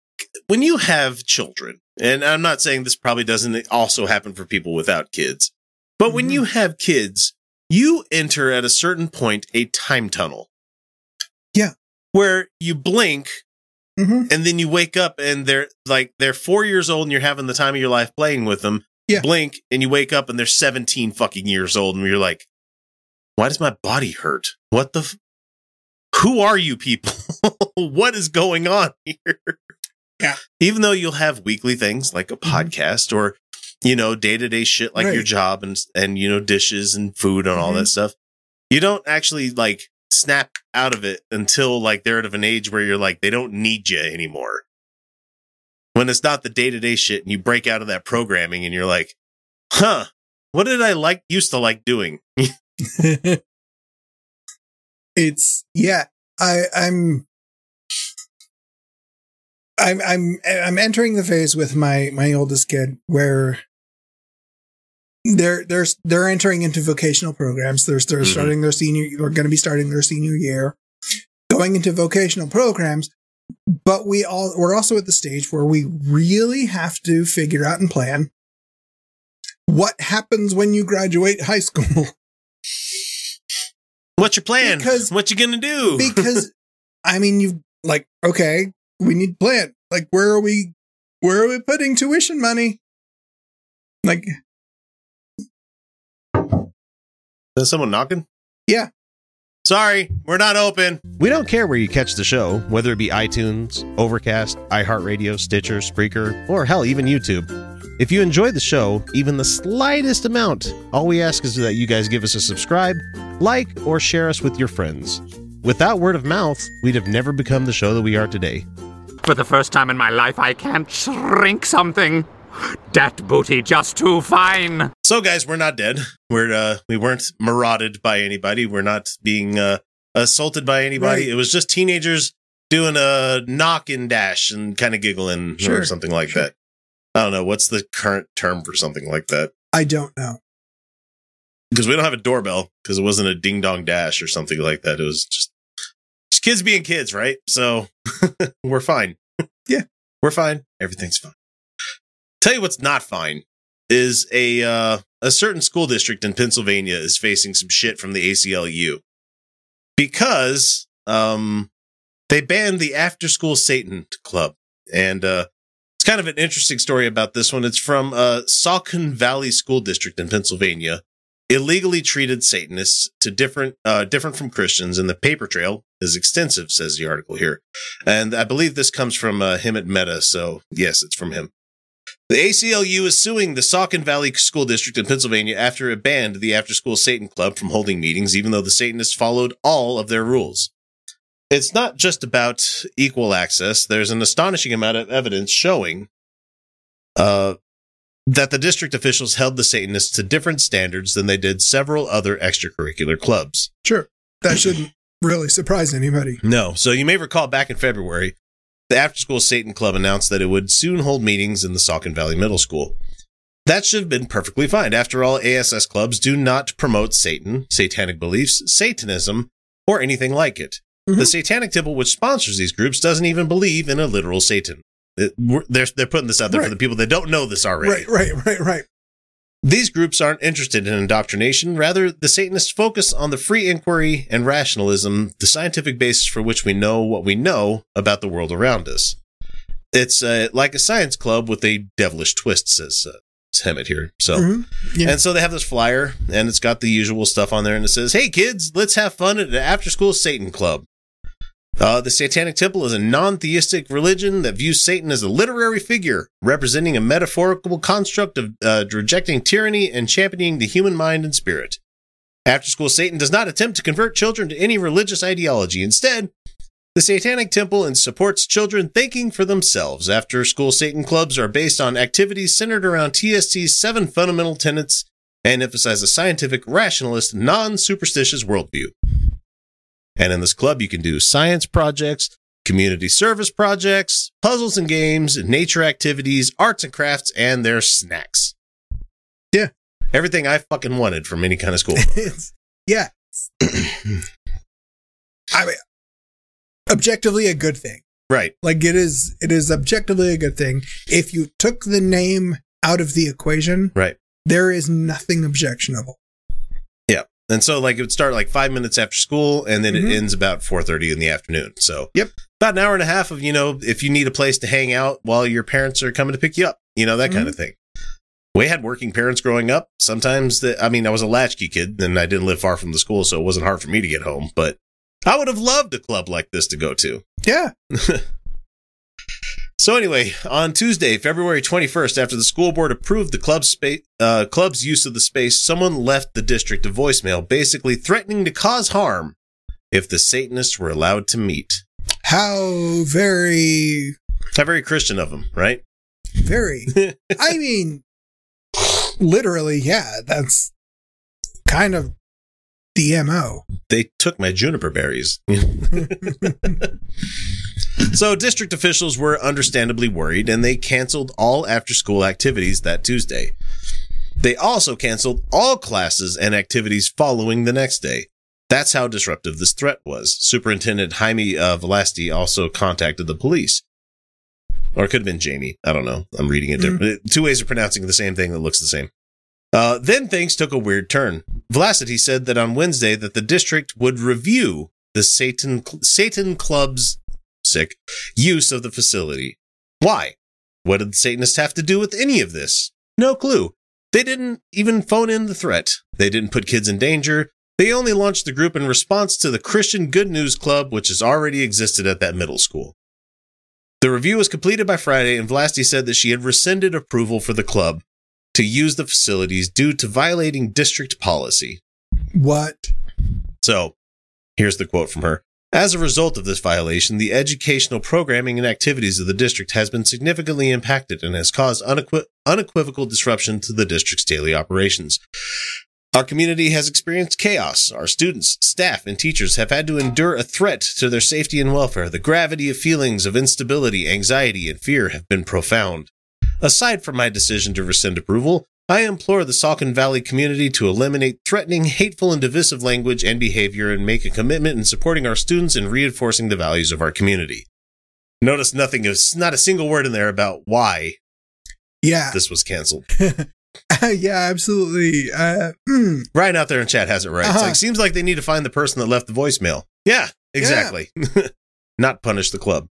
when you have children, and I'm not saying this probably doesn't also happen for people without kids, but when Mhm. you have kids, you enter at a certain point a time tunnel. Yeah. Where you blink hmm and then you wake up and they're like they're four years old and you're having the time of your life playing with them. Yeah. Blink and you wake up and they're 17 fucking years old and you're like, why does my body hurt? What the? F- Who are you people? what is going on here? Yeah. Even though you'll have weekly things like a Mhm. podcast or, you know, day to day shit like your job and, and, you know, dishes and food and all Mhm. that stuff, you don't actually like snap out of it until like they're at an age where you're like, they don't need you anymore. When it's not the day to day shit and you break out of that programming and you're like, huh, what did I like, used to like doing? it's yeah. I I'm. I'm I'm I'm entering the phase with my my oldest kid where they're they're they're entering into vocational programs. They're they're Mhm. starting their senior. They're going to be starting their senior year, going into vocational programs. But we all we're also at the stage where we really have to figure out and plan what happens when you graduate high school. What's your plan? Because- what you gonna do? because I mean, you like okay, we need plan. Like, where are we? Where are we putting tuition money? Like, Is someone knocking? Yeah. Sorry, we're not open. We don't care where you catch the show, whether it be iTunes, Overcast, iHeartRadio, Stitcher, Spreaker, or hell, even YouTube. If you enjoy the show, even the slightest amount, all we ask is that you guys give us a subscribe, like, or share us with your friends. Without word of mouth, we'd have never become the show that we are today. For the first time in my life, I can't shrink something. Dat booty just too fine. So, guys, we're not dead. We're uh, we weren't marauded by anybody. We're not being uh, assaulted by anybody. Right. It was just teenagers doing a knock and dash and kind of giggling or something like sure. that. I don't know what's the current term for something like that I don't know. because we don't have a doorbell because it wasn't a ding dong dash or something like that. It was just, just kids being kids, right? So we're fine. Yeah. we're fine. Everything's fine. Tell you what's not fine is a uh, a certain school district in Pennsylvania is facing some shit from the ACLU because um, they banned the After School Satan Club, and uh, kind of an interesting story about this one. It's from uh, Saucon Valley School District in Pennsylvania. Illegally treated Satanists to different, uh, different from Christians, and the paper trail is extensive, says the article here. And I believe this comes from uh, Hemant Mehta, so yes, it's from him. The ACLU is suing the Saucon Valley School District in Pennsylvania after it banned the After School Satan Club from holding meetings, even though the Satanists followed all of their rules. It's not just about equal access. There's an astonishing amount of evidence showing uh, that the district officials held the Satanists to different standards than they did several other extracurricular clubs. Sure. That shouldn't really surprise anybody. No. So you may recall back in February, the After School Satan Club announced that it would soon hold meetings in the Saucon Valley Middle School. That should have been perfectly fine. After all, ASS clubs do not promote Satan, satanic beliefs, Satanism, or anything like it. Mhm. The Satanic Temple, which sponsors these groups, doesn't even believe in a literal Satan. It- they're, they're putting this out there for the people that don't know this already. Right, right, right, right. These groups aren't interested in indoctrination. Rather, the Satanists focus on the free inquiry and rationalism, the scientific basis for which we know what we know about the world around us. It's uh, like a science club with a devilish twist, says uh, Hemant here. So, Mhm. Yeah. and so they have this flyer, and it's got the usual stuff on there, and it says, "Hey kids, let's have fun at the after-school Satan club." Uh, the Satanic Temple is a non theistic religion that views Satan as a literary figure, representing a metaphorical construct of uh, rejecting tyranny and championing the human mind and spirit. After school Satan does not attempt to convert children to any religious ideology. Instead, the Satanic Temple supports children thinking for themselves. After school Satan clubs are based on activities centered around TST's seven fundamental tenets and emphasize a scientific, rationalist, non superstitious worldview. And in this club, you can do science projects, community service projects, puzzles and games, nature activities, arts and crafts, and their snacks. Yeah. Everything I fucking wanted from any kind of school. Yeah. I mean, objectively a good thing. right. Like it is, it is objectively a good thing. If you took the name out of the equation, Right. there is nothing objectionable. And so like it would start like five minutes after school and then Mhm. it ends about 4.30 in the afternoon. So Yep. about an hour and a half of, you know, if you need a place to hang out while your parents are coming to pick you up, you know, that kind of thing. We had working parents growing up. Sometimes the, I mean, I was a latchkey kid and I didn't live far from the school, so it wasn't hard for me to get home, but I would have loved a club like this to go to. Yeah. So anyway, on Tuesday, February 21st, after the school board approved the club space, uh, club's use of the space, someone left the district a voicemail basically threatening to cause harm if the Satanists were allowed to meet. How very, How very Christian of them, right? very, I mean, literally, yeah, that's kind of the MO. They took my juniper berries. so district officials were understandably worried and they canceled all after school activities that Tuesday. They also canceled all classes and activities following the next day. That's how disruptive this threat was. Superintendent Jaime uh, Vlasaty also contacted the police. Or it could have been Jamie. I don't know. I'm reading it different. Two ways of pronouncing the same thing that looks the same. Uh, then things took a weird turn. Vlasaty said that on Wednesday that the district would review the Satan Satan Club's sick use of the facility. Why? What did the Satanists have to do with any of this? No clue. They didn't even phone in the threat. They didn't put kids in danger. They only launched the group in response to the Christian Good News Club, which has already existed at that middle school. The review was completed by Friday, and Vlasaty said that she had rescinded approval for the club to use the facilities due to violating district policy. What? So, here's the quote from her. As a result of this violation, the educational programming and activities of the district has been significantly impacted and has caused unequi- unequivocal disruption to the district's daily operations. Our community has experienced chaos. Our students, staff, and teachers have had to endure a threat to their safety and welfare. The gravity of feelings of instability, anxiety, and fear have been profound. Aside from my decision to rescind approval, I implore the Saucon Valley community to eliminate threatening, hateful, and divisive language and behavior and make a commitment in supporting our students and reinforcing the values of our community. Notice nothing is not a single word in there about why Yeah. this was canceled. yeah, absolutely. Uh, hmm. Ryan out there in chat has it right. Uh-huh. like seems like they need to find the person that left the voicemail. Yeah, exactly. Not punish the club.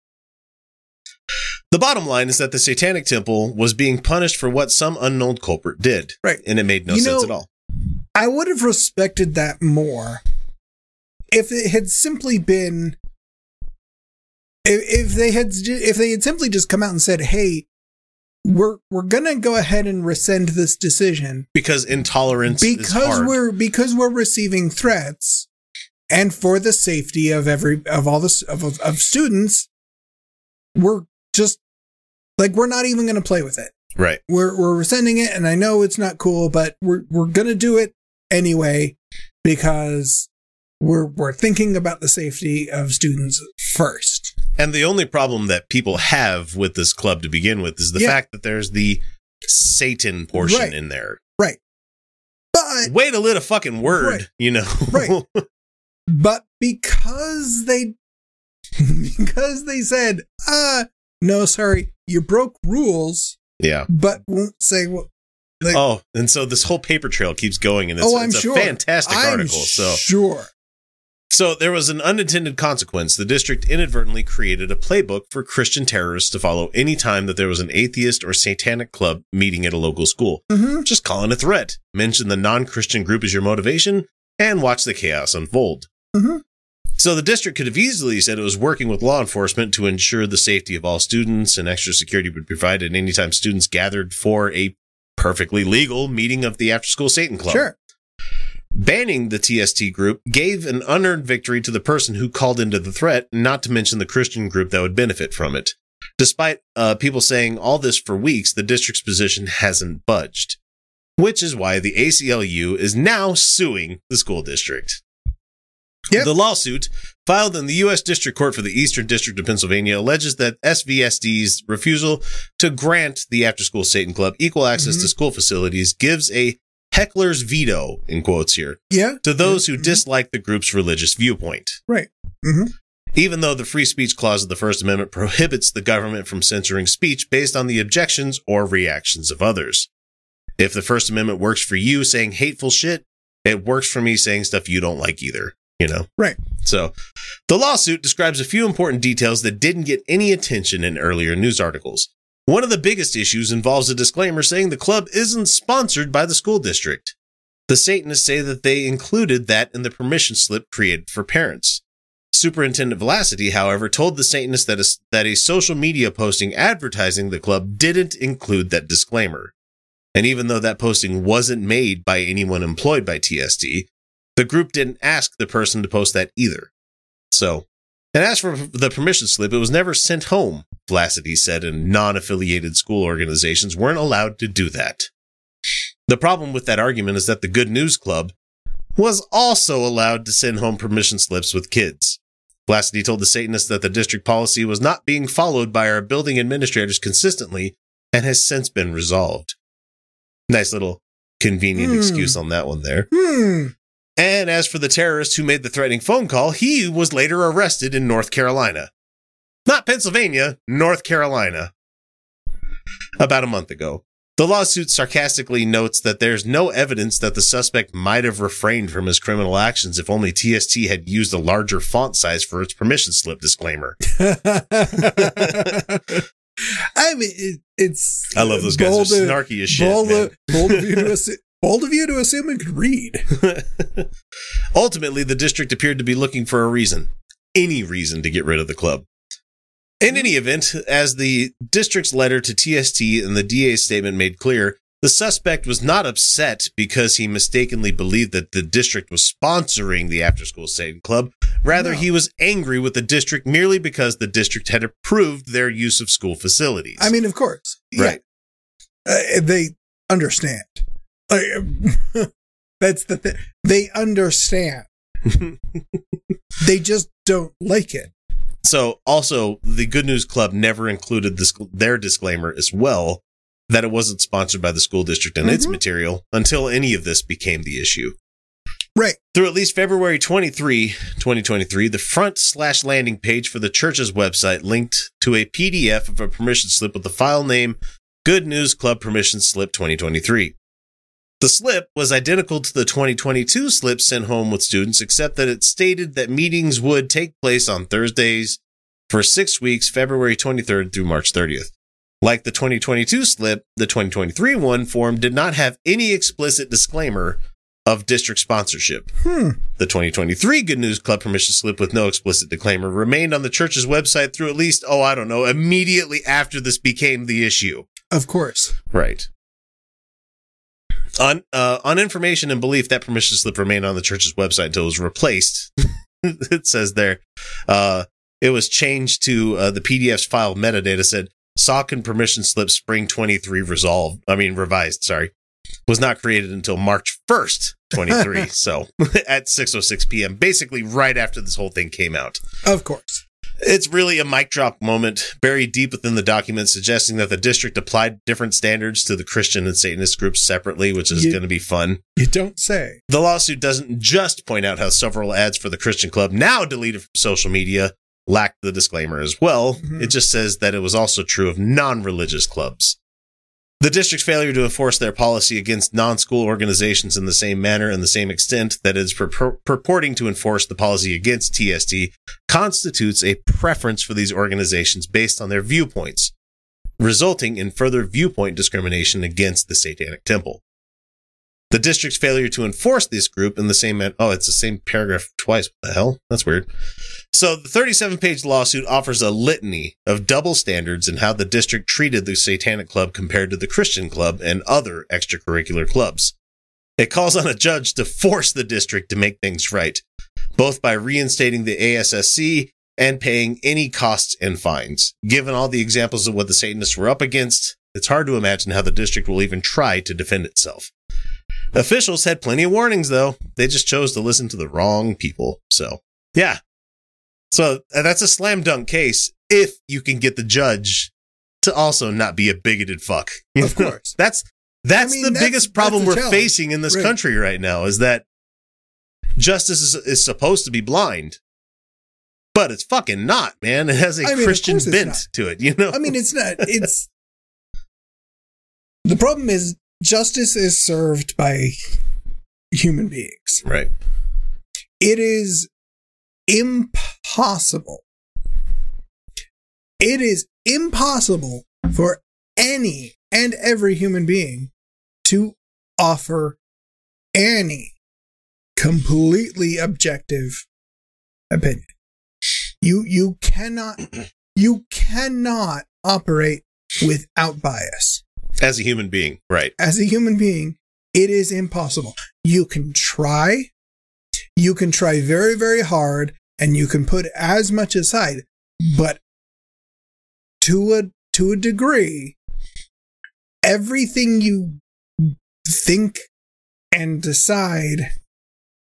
The bottom line is that the Satanic Temple was being punished for what some unknown culprit did. Right. And it made no You sense know- at all. I would have respected that more if it had simply been if, if they had if they had simply just come out and said, "Hey, we're we're gonna go ahead and rescind this decision Because intolerance is because we're because we're receiving threats, and for the safety of every of all this of of, of students, we're just like we're not even gonna play with it." right. we're we're rescinding it and I know it's not cool, but we're we're gonna do it anyway because we're we're thinking about the safety of students first. And the only problem that people have with this club to begin with is the Yeah. fact that there's the Satan portion Right. in there. Right. But Way to lit a fucking word, Right. you know. Right. but because they because they said, uh no, sorry, you broke rules, yeah. but won't say what like Oh, and so this whole paper trail keeps going, and it's, oh, it's a sure. fantastic I'm article. So, sure. so there was an unintended consequence. The district inadvertently created a playbook for Christian terrorists to follow any time that there was an atheist or satanic club meeting at a local school. hmm Just call in a threat, mention the non-Christian group as your motivation, and watch the chaos unfold. Mhm. So the district could have easily said it was working with law enforcement to ensure the safety of all students, and extra security would be provided anytime students gathered for a perfectly legal meeting of the after-school Satan Club. Sure. Banning the TST group gave an unearned victory to the person who called into the threat, not to mention the Christian group that would benefit from it. Despite uh, people saying all this for weeks, the district's position hasn't budged, which is why the ACLU is now suing the school district. Yep. The lawsuit, filed in the U.S. District Court for the Eastern District of Pennsylvania, alleges that SVSD's refusal to grant the After School Satan Club equal access to school facilities gives a heckler's veto, in quotes here, Yeah. to those who Mhm. dislike the group's religious viewpoint. Right. hmm Even though the free speech clause of the First Amendment prohibits the government from censoring speech based on the objections or reactions of others. If the First Amendment works for you saying hateful shit, it works for me saying stuff you don't like either, you know? Right. So, the lawsuit describes a few important details that didn't get any attention in earlier news articles. One of the biggest issues involves a disclaimer saying the club isn't sponsored by the school district. The Satanists say that they included that in the permission slip created for parents. Superintendent Vlasaty, however, told the Satanists that a, that a social media posting advertising the club didn't include that disclaimer. And even though that posting wasn't made by anyone employed by TST, the group didn't ask the person to post that either. So, and as for the permission slip, it was never sent home, Vlasaty said, and non affiliated school organizations weren't allowed to do that. The problem with that argument is that the Good News Club was also allowed to send home permission slips with kids. Vlasaty told the Satanists that the district policy was not being followed by our building administrators consistently and has since been resolved. Nice little convenient Hmm. excuse on that one there. Hmm. And as for the terrorist who made the threatening phone call, he was later arrested in North Carolina. Not Pennsylvania, North Carolina. About a month ago. The lawsuit sarcastically notes that there's no evidence that the suspect might have refrained from his criminal actions if only TST had used a larger font size for its permission slip disclaimer. I mean, it, it's. I love those guys. bold They're snarky as shit. bold, man. bold of you to assume. Bold of you to assume it could read. Ultimately, the district appeared to be looking for a reason, any reason to get rid of the club. In any event, as the district's letter to TST and the DA's statement made clear, the suspect was not upset because he mistakenly believed that the district was sponsoring the after school Satan club. Rather, No. he was angry with the district merely because the district had approved their use of school facilities. I mean, of course. Yeah. right. Uh, they understand. Like, that's the thing. They understand. They just don't like it. So, also, the Good News Club never included this, their disclaimer as well that it wasn't sponsored by the school district and its Mhm. material until any of this became the issue. Right. Through at least February 23, 2023, the front slash landing page for the church's website linked to a PDF of a permission slip with the file name Good News Club Permission Slip 2023. The slip was identical to the 2022 slip sent home with students, except that it stated that meetings would take place on Thursdays for six weeks, February 23rd through March 30th. Like the 2022 slip, the 2023 one form did not have any explicit disclaimer of district sponsorship. Hmm. The 2023 Good News Club permission slip with no explicit disclaimer remained on the church's website through at least, oh, I don't know, immediately after this became the issue. Of course. Right. On uh, on information and belief, that permission slip remained on the church's website until it was replaced. it says there, uh, it was changed to uh, the PDF's file metadata said Saucon permission slip spring 23 resolved. I mean revised. Sorry, was not created until March 1st, 23. so at 6:06 p.m., basically right after this whole thing came out. Of course. It's really a mic drop moment buried deep within the document, suggesting that the district applied different standards to the Christian and Satanist groups separately, which is going to be fun. You don't say. The lawsuit doesn't just point out how several ads for the Christian club, now deleted from social media, lacked the disclaimer as well. Mhm. It just says that it was also true of non religious clubs. The district's failure to enforce their policy against non school organizations in the same manner and the same extent that it is purpor- purporting to enforce the policy against TST constitutes a preference for these organizations based on their viewpoints, resulting in further viewpoint discrimination against the Satanic Temple. The district's failure to enforce this group in the same man- oh, it's the same paragraph twice. What the hell? That's weird. So the 37 page lawsuit offers a litany of double standards in how the district treated the Satanic Club compared to the Christian Club and other extracurricular clubs. It calls on a judge to force the district to make things right, both by reinstating the ASSC and paying any costs and fines. Given all the examples of what the Satanists were up against, it's hard to imagine how the district will even try to defend itself. Officials had plenty of warnings, though. They just chose to listen to the wrong people. So, yeah. So that's a slam dunk case if you can get the judge to also not be a bigoted fuck. Of course. That's that's I mean, the that's- biggest problem we're challenge. facing in this Right. country right now is that justice is, is supposed to be blind. But it's fucking not, man. It has a I mean, Christian bent to it, you know? I mean, it's not. It's the problem is justice is served by human beings. right. It is impossible. It is impossible for any and every human being to offer any completely objective opinion. You you cannot you cannot operate without bias. As a human being, right. As a human being, it is impossible. You can try, you can try very, very hard, and you can put as much aside, but to a to a degree, everything you think and decide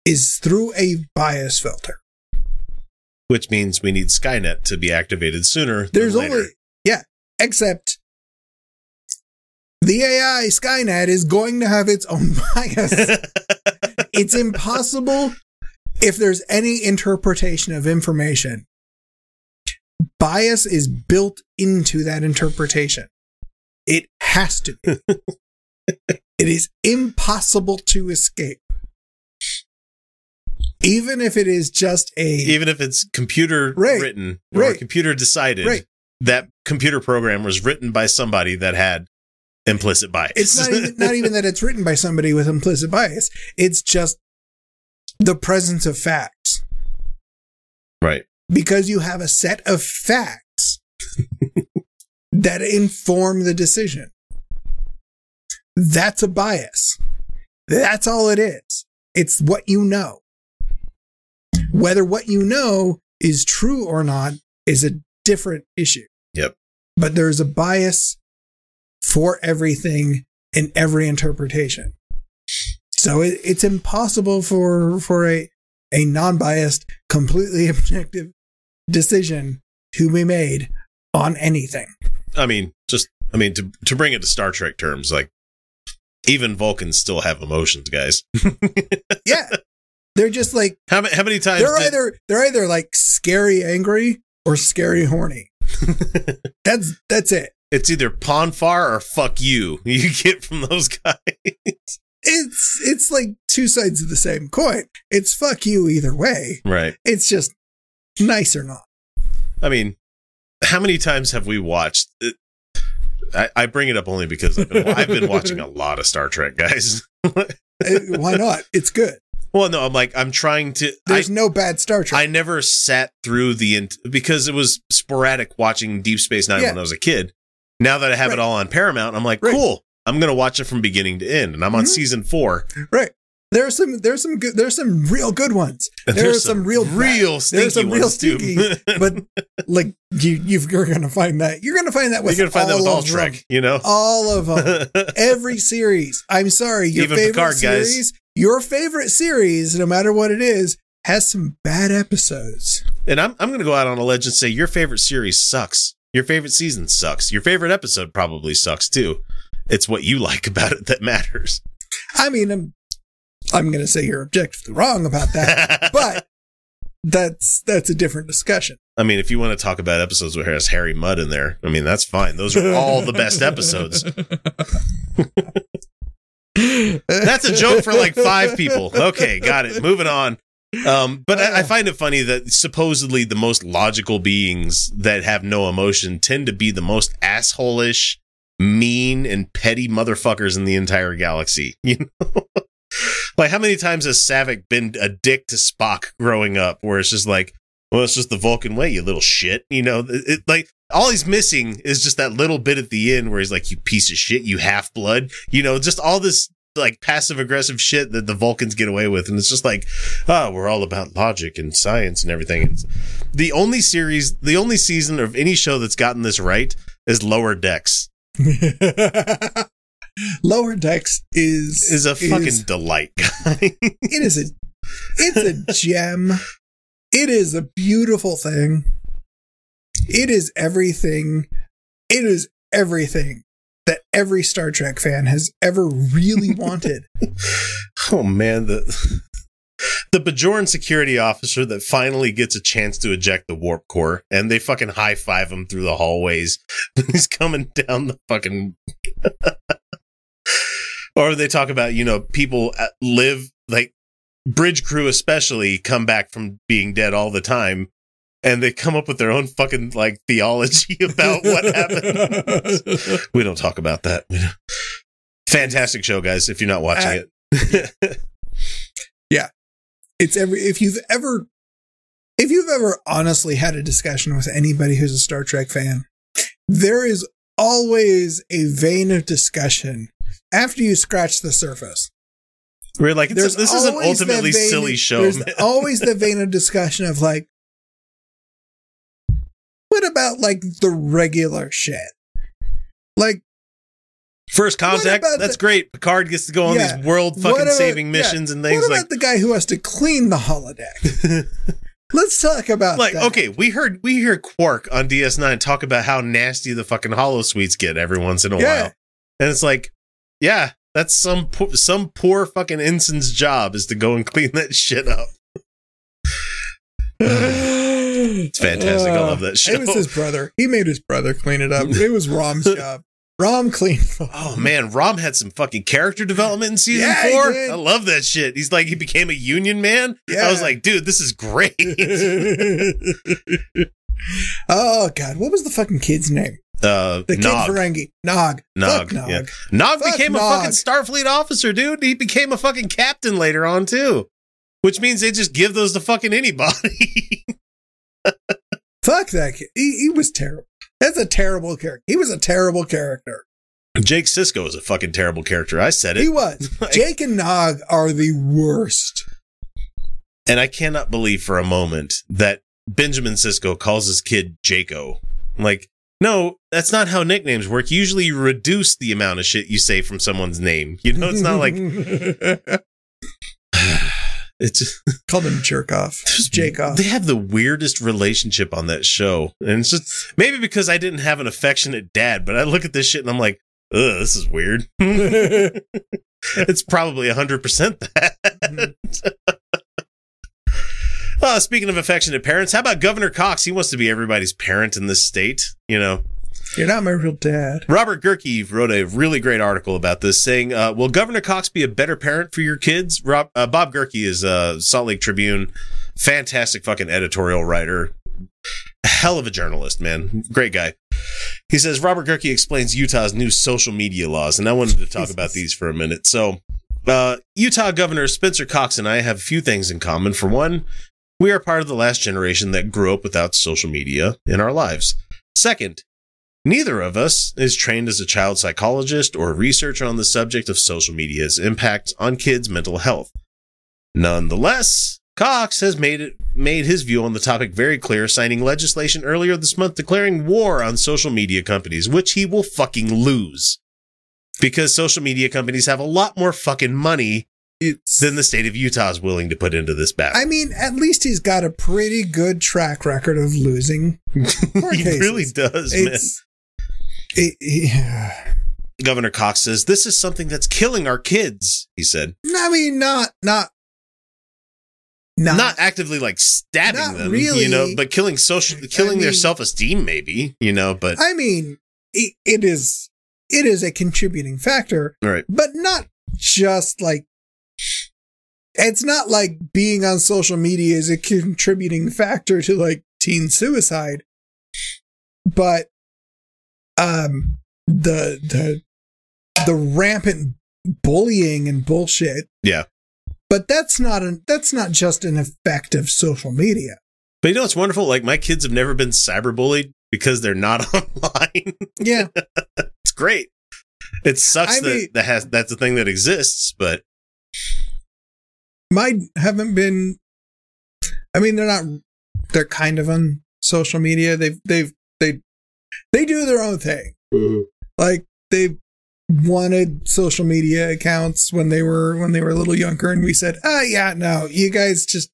is through a bias filter. Which means we need Skynet to be activated sooner. There's only yeah, except the AI Skynet is going to have its own bias. it's impossible if there's any interpretation of information. Bias is built into that interpretation. It has to be. it is impossible to escape. Even if it is just a even if it's computer Right. written or Right. computer decided, Right. that computer program was written by somebody that had implicit bias. It's not even not even that it's written by somebody with implicit bias. It's just the presence of facts. right. Because you have a set of facts that inform the decision. That's a bias. That's all it is. It's what you know. Whether what you know is true or not is a different issue. Yep. But there's a bias for everything in every interpretation. So it, it's impossible for for a a non-biased, completely objective decision to be made on anything. I mean, just I mean to to bring it to Star Trek terms, like even Vulcans still have emotions, guys. Yeah. They're just like how many how many times they're did- either they're either like scary angry or scary horny. That's that's it. It's either Pon farr or fuck you. You get from those guys. it's it's like two sides of the same coin. It's fuck you either way. Right. It's just nice or not. I mean, how many times have we watched? It, I, I bring it up only because I've been, I've been watching a lot of Star Trek, guys. Uh, Why not? It's good. well, no, I'm like I'm trying to. I, There's no bad Star Trek. I never sat through the because it was sporadic watching Deep Space Nine Yeah. when I was a kid. Now that I have Right. it all on Paramount, I'm like, Right. cool. I'm gonna watch it from beginning to end, and I'm on Mhm. season four. right. There's some there's some good there's some real good ones. There there's are some real bad- real stinky there's some real stinky, but like you you've, you're gonna find that you're gonna find that with You're gonna find that with all of Trek, them. you know. all of them. Every series. I'm sorry, your Even favorite Picard, guys. series, your favorite series, no matter what it is, has some bad episodes. And I'm I'm gonna go out on a ledge and say your favorite series sucks. Your favorite season sucks. Your favorite episode probably sucks too. It's what you like about it that matters. I mean, I'm I'm gonna say you're objectively wrong about that, but that's that's a different discussion. I mean, if you want to talk about episodes where there's Harry Mudd in there, I mean that's fine. Those are all the best episodes. That's a joke for like five people. Okay, got it. Moving on. Um, but I, I find it funny that supposedly the most logical beings that have no emotion tend to be the most assholish, mean, and petty motherfuckers in the entire galaxy. You know, like how many times has Savick been a dick to Spock growing up, where it's just like, well, it's just the Vulcan way, you little shit. You know, it, it- like all he's missing is just that little bit at the end where he's like, you piece of shit, you half blood. You know, just all this like passive aggressive shit that the Vulcans get away with. And it's just like, oh, we're all about logic and science and everything. And the only series, the only season of any show that's gotten this right is Lower Decks. Lower Decks is Is a fucking delight, guy. it is a it's a gem. It is a beautiful thing. It is everything. It is everything that every Star Trek fan has ever really wanted. oh man, the the Bajoran security officer that finally gets a chance to eject the warp core, and they fucking high five him through the hallways. He's coming down the fucking. or they talk about you know people live like bridge crew especially come back from being dead all the time. And they come up with their own fucking like theology about what happened. we don't talk about that. Fantastic show, guys. If you're not watching Uh, it, yeah, it's every if you've ever if you've ever honestly had a discussion with anybody who's a Star Trek fan, there is always a vein of discussion after you scratch the surface. we're like, this is an ultimately vein- silly show. There's always the vein of discussion of like, what about like the regular shit? Like, First contact, that's the- great. Picard gets to go on Yeah. these world fucking about- saving yeah. missions and what things about like. the guy who has to clean the holodeck? Let's talk about Like, that. okay, we heard we hear Quark on DS9 talk about how nasty the fucking holosuites get every once in a Yeah. while, and it's like, yeah, that's some po- some poor fucking ensign's job is to go and clean that shit up. It's fantastic. I love that show. It was his brother. He made his brother clean it up. It was Rom's job. Rom cleaned. Oh man, Rom had some fucking character development in season Yeah, four. I love that shit. He's like he became a union man. Yeah. I was like, dude, this is great. oh god, what was the fucking kid's name? Uh, The kid Nog. Ferengi. Nog. Nog, Fuck Nog. yeah. Nog Fuck became a fucking Starfleet officer, dude. He became a fucking captain later on too, which means they just give those to fucking anybody. Fuck that kid. He, he was terrible. That's a terrible character. He was a terrible character. Jake Sisko is a fucking terrible character. I said it. He was. Jake and Nog are the worst. and I cannot believe for a moment that Benjamin Sisko calls his kid Jaco. I'm like, no, that's not how nicknames work. Usually, you reduce the amount of shit you say from someone's name. You know, it's not like it's. Just, jerk off. Jake off. They have the weirdest relationship on that show. And it's just maybe because I didn't have an affectionate dad, but I look at this shit and I'm like, ugh, this is weird. it's probably 100% that. Uh, speaking of affectionate parents, how about Governor Cox? He wants to be everybody's parent in this state. You know, You're not my real dad. Robert Gehrke wrote a really great article about this, saying, uh, "Will Governor Cox be a better parent for your kids?" Rob, uh, Bob Gehrke is a Salt Lake Tribune, fantastic fucking editorial writer, hell of a journalist, man, great guy. He says Robert Gehrke explains Utah's new social media laws, and I wanted to talk about these for a minute. So, uh, Utah Governor Spencer Cox and I have a few things in common. For one, we are part of the last generation that grew up without social media in our lives. Second, neither of us is trained as a child psychologist or a researcher on the subject of social media's impact on kids' mental health. Nonetheless, Cox has made it made his view on the topic very clear, signing legislation earlier this month declaring war on social media companies, which he will fucking lose. Because social media companies have a lot more fucking money It's. than the state of Utah is willing to put into this battle. I mean, at least he's got a pretty good track record of losing. he cases. really does, man. It's. It, yeah. Governor Cox says this is something that's killing our kids. He said, I mean, not not not, not actively like stabbing Not them, really. you know, but killing social, I killing their self esteem, maybe, you know. But I mean, it, it is it is a contributing factor, right, but not just like it's not like being on social media is a contributing factor to like teen suicide. But um the the the rampant bullying and bullshit. Yeah. But that's not an that's not just an effect of social media. but you know what's wonderful? Like my kids have never been cyberbullied because they're not online. Yeah. it's great. It sucks I that mean- that has that's a thing that exists, but mine haven't been i mean they're not they're kind of on social media they've they've they do their own thing like they wanted social media accounts when they were when they were a little younger and we said ah yeah no you guys just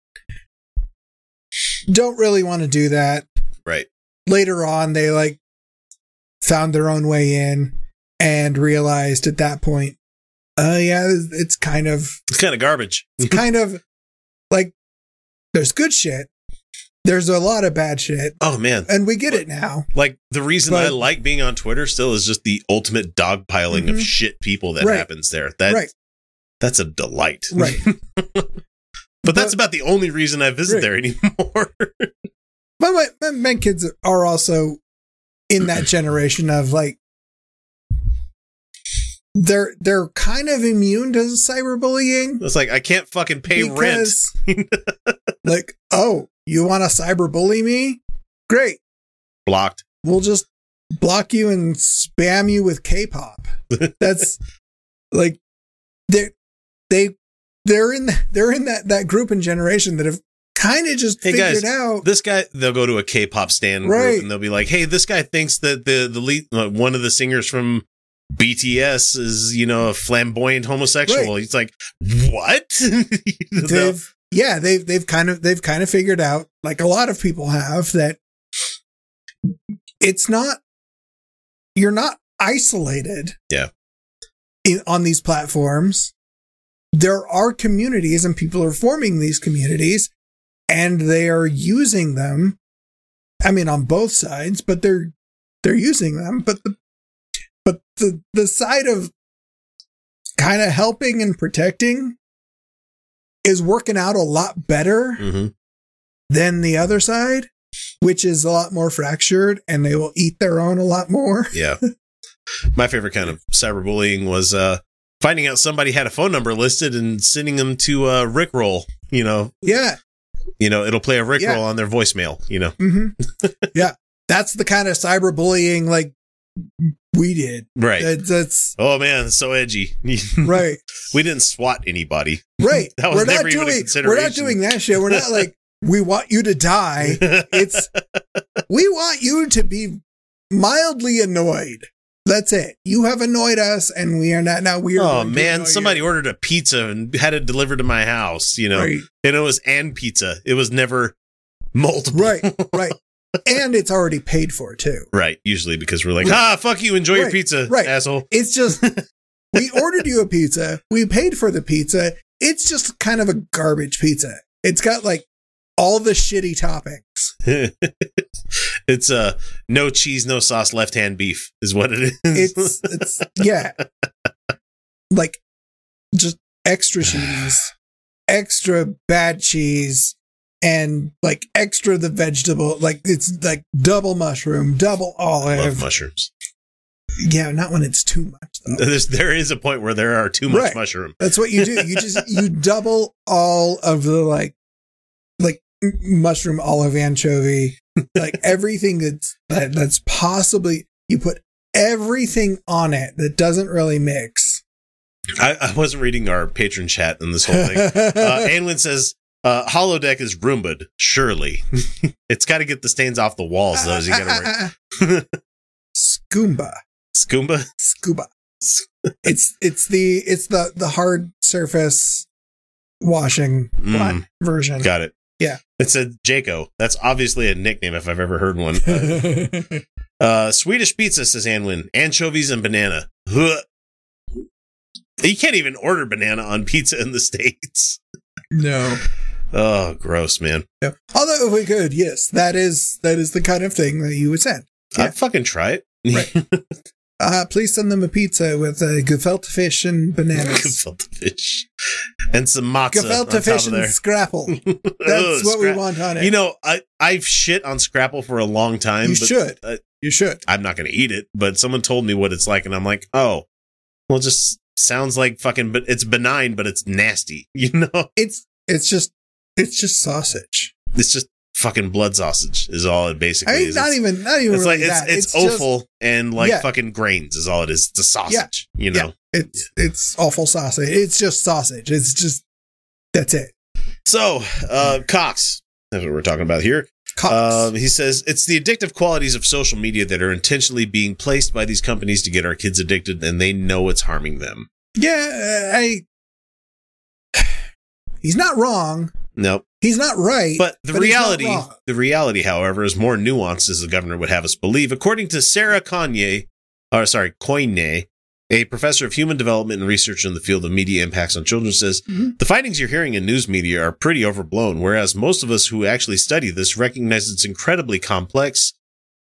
don't really want to do that right. later on they like found their own way in and realized at that point uh yeah it's kind of It's kind of garbage. it's kind of like there's good shit. There's a lot of bad shit, Oh man, and we get it now. like the reason I like being on Twitter still is just the ultimate dogpiling of Mhm. shit people that Right. happens there. That right, that's a delight. right. But that's about the only reason I visit Right. there anymore. but my, my, my kids are also in that generation of like they're they're kind of immune to cyberbullying it's like I can't fucking pay rent. like oh you want to cyberbully me great Blocked. we'll just block you and spam you with K-pop. That's like they they they're in they're in that that group and generation that have kind of just Hey, figured guys, out. This guy, they'll go to a K-pop stand group Right. and they'll be like, "Hey, this guy thinks that the the lead, uh, one of the singers from BTS is you know a flamboyant homosexual." Right. He's like, "What?" They've yeah they've they've kind of they've kind of figured out like a lot of people have that it's not you're not isolated. Yeah. In, on these platforms, there are communities and people are forming these communities and they are using them. I mean, on both sides, but they're, they're using them. But the, but the, the side of kind of helping and protecting is working out a lot better Mhm. than the other side, which is a lot more fractured and they will eat their own a lot more. Yeah. My favorite kind of cyberbullying was uh finding out somebody had a phone number listed and sending them to uh Rickroll. You know, Yeah. you know, it'll play a Rickroll Yeah. on their voicemail. You know, hmm yeah. That's the kind of cyberbullying like we did. right? That- that's oh man, so edgy. right. we didn't swat anybody. Right. That was we're never not even a doing we're not doing that shit. We're not like we want you to die. It's we want you to be mildly annoyed. That's it. You have annoyed us and we are not now we are oh man, somebody you. ordered a pizza and had it delivered to my house. You know, Right. and it was and pizza. It was never multiple. Right. Right. And it's already paid for too. Right. Usually because we're like, ah, fuck you, enjoy your pizza, right. asshole. It's just we ordered you a pizza. We paid for the pizza. It's just kind of a garbage pizza. It's got like all the shitty toppings. It's uh no cheese, no sauce, left hand beef is what it is. It's it's yeah. Like just extra cheese, extra bad cheese, and like extra the vegetable. Like it's like double mushroom, double love olive. mushrooms. Yeah, not when it's too much though. There's, there is a point where there are too much Right. mushroom. That's what you do. You just you double all of the like like mushroom, olive, anchovy, like everything that's that, that's possibly you put everything on it that doesn't really mix. I, I wasn't reading our Patreon chat in this whole thing. uh, Anwin says, uh, holodeck is Roomba'd, surely. it's got to get the stains off the walls, though. So you gotta work. Scooba. Scooba? Scooba. It's it's the it's the the hard surface washing Mm, version. got it. Yeah. It said Jaco. That's obviously a nickname if I've ever heard one. Uh, uh, Swedish pizza, says Anwin. Anchovies and banana. Huh. You can't even order banana on pizza in the States. no. Oh, gross, man. no. Although if we could, yes, that is that is the kind of thing that you would send. Yeah. I'd fucking try it. Right. Uh, please send them a pizza with uh, gefilte fish and bananas. Gefilte fish. And some matzah on gefilte top fish and scrapple. That's Ugh, what we want on it. You know, I, I've shit on Scrapple for a long time. You but, should. uh, you should. I'm not going to eat it, but someone told me what it's like, and I'm like, oh, well, it just sounds like fucking, but it's benign, but it's nasty. You know, It's it's just it's just sausage. it's just fucking blood sausage is all it basically I mean, is. not it's, even not even it's really like it's that. it's, just- offal and like Yeah. fucking grains is all it is. It's a sausage. You know. It's it's awful sausage. It's just sausage. It's just that's it. So, uh, Cox. That's what we're talking about here. Cox. Um, he says it's the addictive qualities of social media that are intentionally being placed by these companies to get our kids addicted, and they know it's harming them. yeah, I. He's not wrong. Nope. He's not right. But the not reality, the reality, however, is more nuanced as the governor would have us believe. According to Sarah Kanye, or sorry, Coyne, a professor of human development and research in the field of media impacts on children, says Mhm. the findings you're hearing in news media are pretty overblown. Whereas most of us who actually study this recognize it's incredibly complex,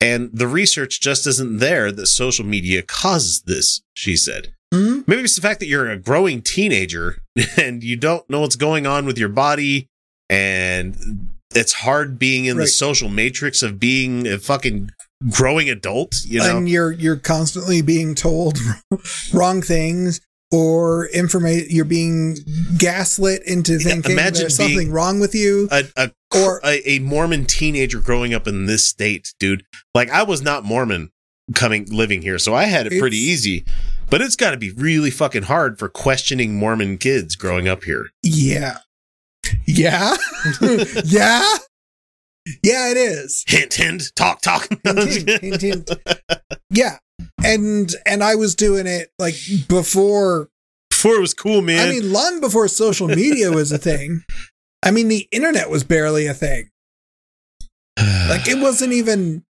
and the research just isn't there that social media causes this. She said. Mhm. Maybe it's the fact that you're a growing teenager and you don't know what's going on with your body, and it's hard being in the social matrix of being a fucking growing adult. You know, and you're you're constantly being told wrong things or information. You're being gaslit into Yeah, thinking imagine there's something wrong with you. a, a Or- a, a Mormon teenager growing up in this state, dude. Like I was not Mormon coming living here, so I had it pretty easy. But it's got to be really fucking hard for questioning Mormon kids growing up here. Yeah. Yeah. yeah. Yeah, it is. Hint, hint, talk, talk. Hint, hint, hint. Yeah. And and I was doing it like before Before it was cool, man. I mean long before social media was a thing. I mean the internet was barely a thing. Like it wasn't even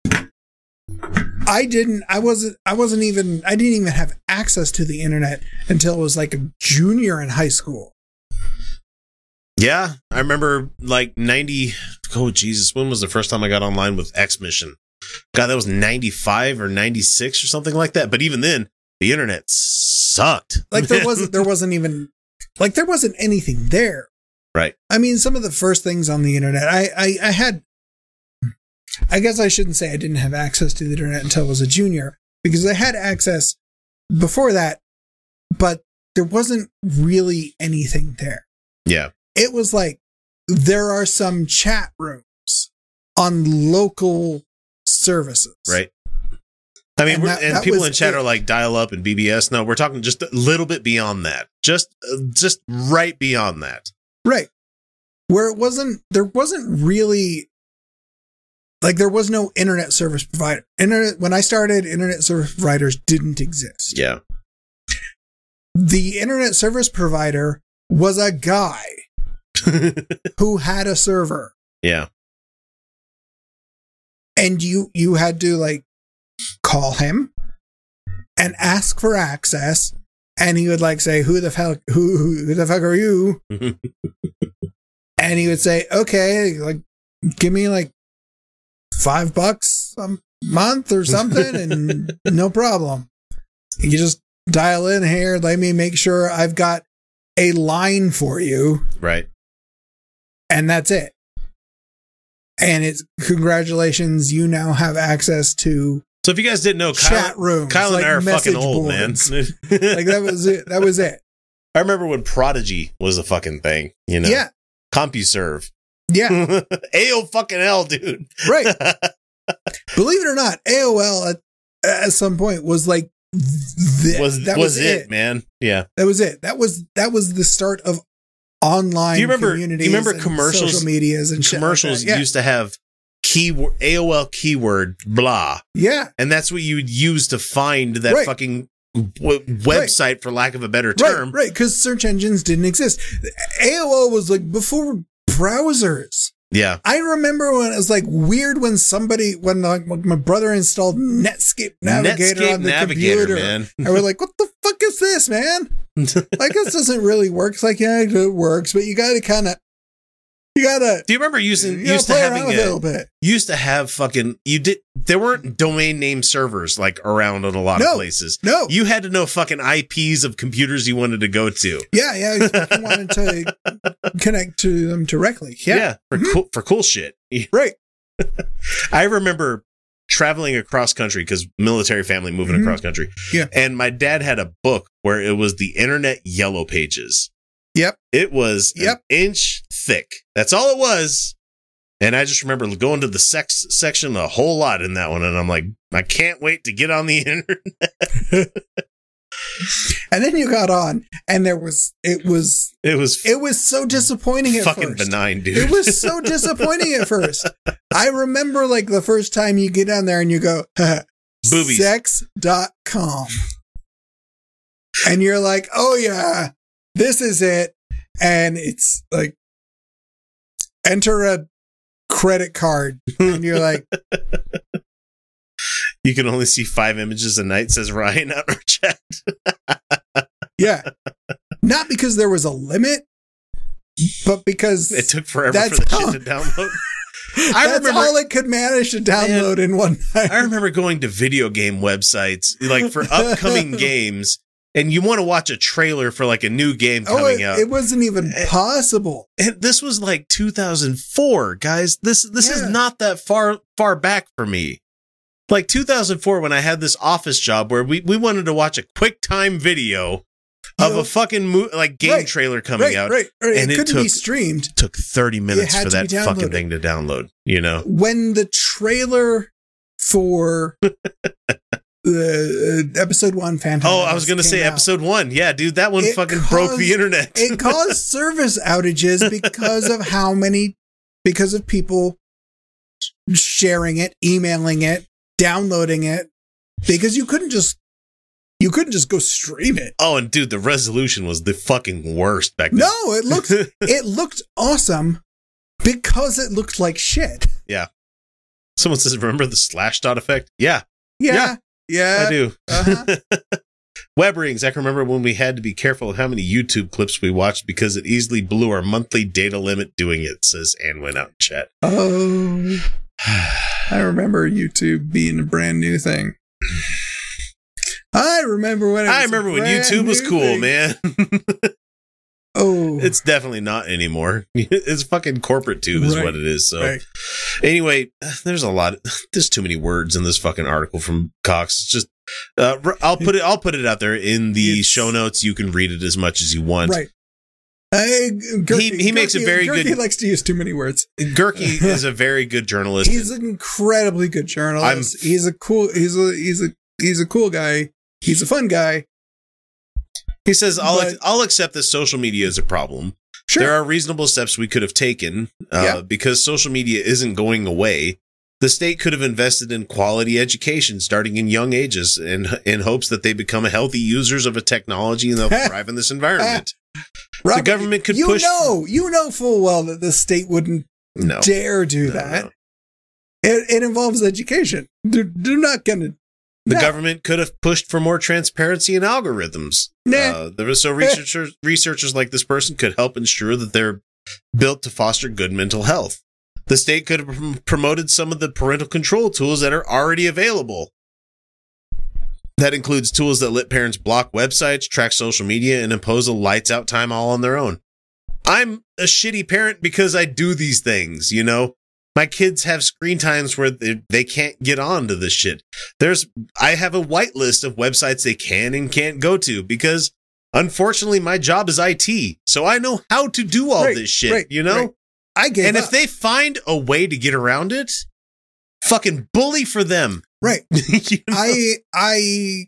I didn't I wasn't I wasn't even I didn't even have access to the internet until I was like a junior in high school. Yeah, I remember like 90. Oh, Jesus. When was the first time I got online with XMission? God, that was 95 or 96 or something like that. But even then, the internet sucked. Like there wasn't there wasn't even like there wasn't anything there. Right. I mean, some of the first things on the internet, I, I, I had, I guess I shouldn't say I didn't have access to the internet until I was a junior because I had access before that, but there wasn't really anything there. Yeah. It was like there are some chat rooms on local services. Right. I mean, And that- and that people in chat it. are like dial up and BBS. No, we're talking just a little bit beyond that. Just, uh, just right beyond that. Right. Where it wasn't, there wasn't really, like, there was no internet service provider. Internet, when I started, internet service providers didn't exist. Yeah. The internet service provider was a guy who had a server yeah. and you, you had to like call him and ask for access. And he would like say, who the fuck, who, who the fuck are you? and he would say, okay, like, give me like five bucks a month or something, and no problem. You just dial in here. Let me make sure I've got a line for you, Right. And that's it. And it's congratulations, you now have access to So if you guys didn't know, Kyle, chat rooms. Kyle and like I are fucking old, man. like that was it. That was it. I remember when Prodigy was a fucking thing. You know, Yeah. CompuServe. Yeah. Ayo fucking hell, dude. Right. Believe it or not, AOL at, at some point was like th- was that was, it, man? Yeah. That was it. That was that was the start of online Do you remember- do you remember commercials- social medias, and like Commercials. Yeah. used to have keyword AOL keyword blah, yeah, and that's what you would use to find that Right. fucking w- website, for lack of a better right, term. right. Because search engines didn't exist. AOL was like before browsers. Yeah. I remember when it was like weird when somebody when like my brother installed Netscape Navigator Netscape on the Navigator, computer. man. I was like, what the fuck is this, man? Like this doesn't really work. It's like, yeah, it works, but you gotta kinda you gotta Do you remember using you used to having around with it a a, little bit. used to have fucking you did there weren't domain name servers like around in a lot No. of places. No. You had to know fucking IPs of computers you wanted to go to. Yeah, yeah. You wanted to connect to them directly. Yeah. for cool for cool shit. Right. I remember traveling across country because military family moving Mhm. across country. Yeah. And my dad had a book where it was the internet yellow pages. Yep. It was Yep. an inch thick. That's all it was. And I just remember going to the sex section a whole lot in that one. And I'm like, I can't wait to get on the internet. And then you got on and there was it was It was it was so disappointing at fucking first. benign, dude. It was so disappointing at first. I remember like the first time you get on there and you go, Boobies. sex.com. And you're like, oh yeah, this is it. And it's like, enter a credit card. And you're like, you can only see five images a night, says Ryan out in our chat. yeah. Not because there was a limit, but because It took forever for the how- shit to download. I that's remember all it could manage to download in one night. I remember going to video game websites like for upcoming games, and you want to watch a trailer for like a new game Oh, coming it, out. it wasn't even Eh. possible. and this was like 2004, guys. This this Yeah. is not that far far back for me. Like 2004, when I had this office job where we, we wanted to watch a quick time video of You know, a fucking mo- like game right, trailer coming right, out. right, right. and it it couldn't be took- streamed. Took 30 minutes for that fucking thing to download. You know, When the trailer for uh, episode one Phantom. Oh, I was gonna say out, episode one. Yeah, dude, that one It fucking broke the internet. it caused service outages because of how many, because of people sharing it, emailing it, downloading it, because you couldn't just, you couldn't just go stream it. oh, and dude, the resolution was the fucking worst back then. No, it looked, it looked awesome because it looked like shit. Yeah. Someone says, "Remember the slash dot effect?" Yeah, Yeah, yeah. I do. uh-huh. Web rings. I can remember when we had to be careful of how many YouTube clips we watched because it easily blew our monthly data limit doing it. Says Anwin out in chat. Oh, I remember YouTube being a brand new thing. I remember when I remember when YouTube was cool, thing. man. Oh, it's definitely not anymore. It's fucking corporate tube is Right. what it is. So right. anyway, there's a lot. There's too many words in this fucking article from Cox. It's just, uh, I'll put it. I'll put it out there in the It's- show notes. You can read it as much as you want. right. Hey, Gehrke- he makes a very Gehrke good- He likes to use too many words. Gehrke is a very good journalist. He's an incredibly good journalist. he's a cool. He's a he's a he's a cool guy. He's a fun guy. He says, "I'll but- I'll accept that social media is a problem. Sure. There are reasonable steps we could have taken uh, Yeah. because social media isn't going away. The state could have invested in quality education starting in young ages in, in hopes that they become healthy users of a technology and they'll thrive in this environment. Robert, government could you push- know, you know full well that the state wouldn't No. dare do No, that. no. It, it involves education. They're, they're not gonna. The government could have pushed for more transparency in algorithms. Nah. Uh, there was so researchers researchers like this person could help ensure that they're built to foster good mental health. The state could have prom- promoted some of the parental control tools that are already available. That includes tools that let parents block websites, track social media, and impose a lights out time all on their own. I'm a shitty parent because I do these things, you know? My kids have screen times where they, they can't get on to this shit. There's, I have a whitelist of websites they can and can't go to because unfortunately my job is IT. So I know how to do all Right, this shit, right, you know? right. I gave And up. if they find a way to get around it, fucking bully for them. right, You know? I I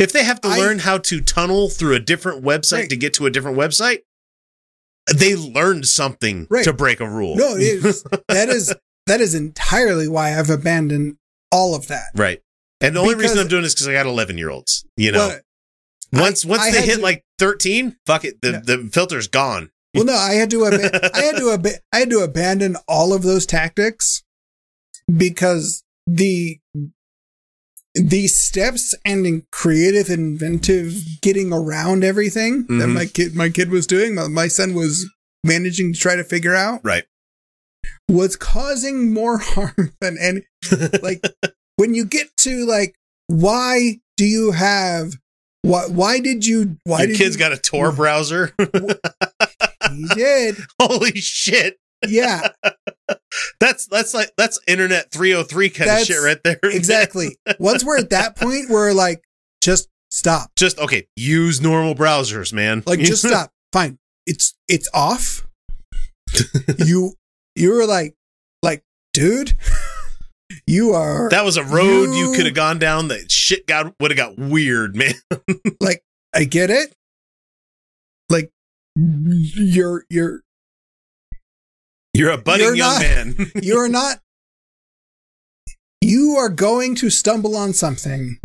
if they have to I- learn how to tunnel through a different website to get to a different website, they learned something Right. to break a rule. no, is, that is that is entirely why I've abandoned all of that. right. And the only reason I'm doing this because I got 11 year olds. You know, Well, once I- once I they hit to- like 13, fuck it, the No. the filter's gone. Well, no, I had to ab- I had to ab- I had to abandon all of those tactics because the the steps and in creative inventive getting around everything that Mhm. my kid my kid was doing my, my son was managing to try to figure out Right. was causing more harm than any like when you get to like why do you have why why did you why Your did kid's you, got a Tor browser. he did Holy shit. yeah That's that's like that's internet 303 kind That's- of shit right there. exactly. Once we're at that point, we're like, just stop. Just okay, use normal browsers, man. Like, just stop. Fine. It's it's off. you you were like like, dude, you are That was a road you, You- could have gone down that shit got would have got weird, man. like, I get it. Like, you're you're You're a budding You're young not- man. you're not. You are going to stumble on something,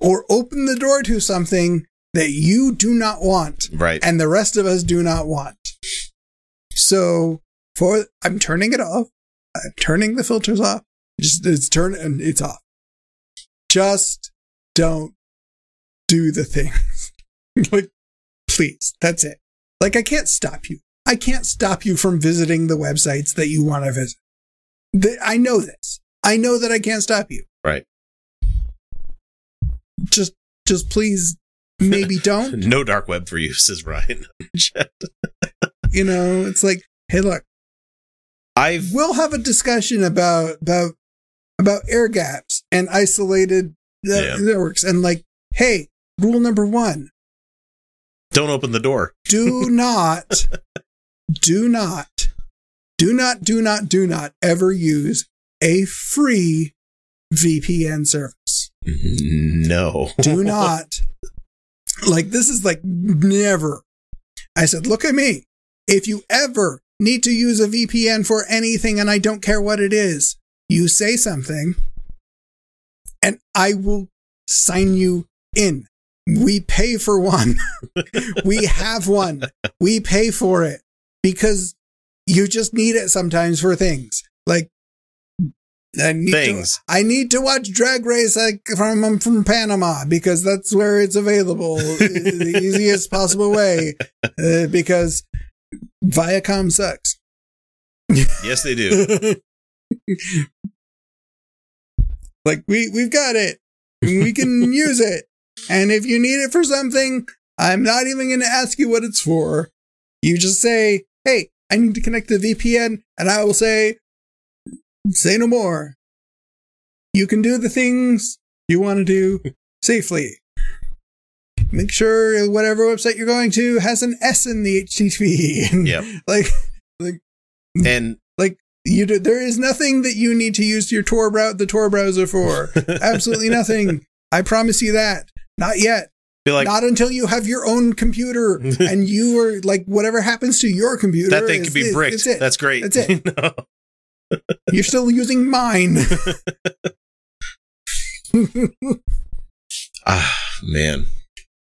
or open the door to something that you do not want. right. and the rest of us do not want. So for I'm turning it off. I'm turning the filters off. Just it's turn and it's off. Just don't do the things. like please, that's it. Like I can't stop you. I can't stop you from visiting the websites that you want to visit. Th- I know this. I know that I can't stop you. Right. Just just please maybe don't. no dark web for you, says Ryan. you know, it's like, hey look, I've we'll have a discussion about about about air gaps and isolated uh, Yeah. networks and like hey rule number one don't open the door. do not do not do not do not do not ever use a free vpn service. No. do not. Like this is like never. I said look at me. If you ever need to use a vpn for anything and i don't care what it is you say something and i will sign you in. We pay for one. We have one. We pay for it because you just need it sometimes for things like I need Things. To, I need to watch Drag Race like, from I'm from Panama because that's where it's available the easiest possible way. Uh, because Viacom sucks. Yes, they do. like we we've got it. We can use it. And if you need it for something, I'm not even going to ask you what it's for. You just say, "Hey, I need to connect to VPN," and I will say, "Say no more." You can do the things you want to do safely. Make sure whatever website you're going to has an S in the HTTP. And Yep. Like And like you do, there is nothing that you need to use your Tor brow- the Tor browser for. Absolutely nothing. I promise you that. Not yet. Be like Not until you have your own computer and you are like whatever happens to your computer. that thing could be bricked. That's it. That's great. That's it. No. You're still using mine. Ah, man.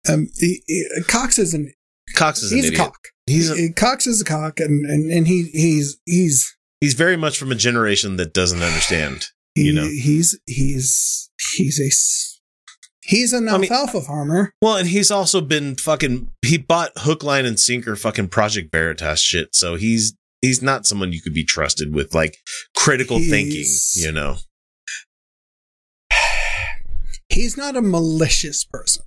um, he- he- Cox is an Cox is an he's a cock. He's a, Cox is a cock, and and, and he he's he's he's very much from a generation that doesn't understand. he, You know. he's he's he's a he's an I mean- farmer. Well, and he's also been fucking. He bought hook, line, and sinker fucking Project Veritas shit. So he's he's not someone you could be trusted with like critical thinking, you know. He's not a malicious person,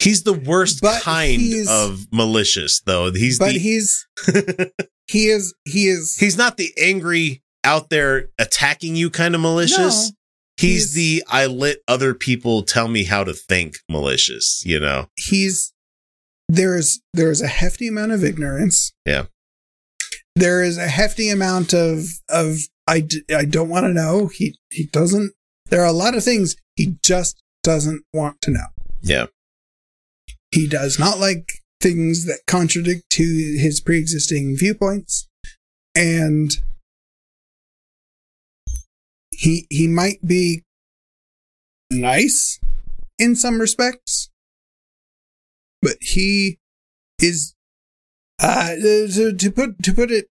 He's the worst But kind of malicious though. He's but the he's he is he is he's not the angry out there attacking you kind of malicious. No, he's, he's- the I let other people tell me how to think malicious, you know. he's there's there's a hefty amount of ignorance. Yeah. There is a hefty amount of of I, d- I don't want to know. He he doesn't. There are a lot of things he just doesn't want to know. Yeah. He does not like things that contradict to his pre-existing viewpoints, and he he might be nice in some respects, but he is uh to, to put to put it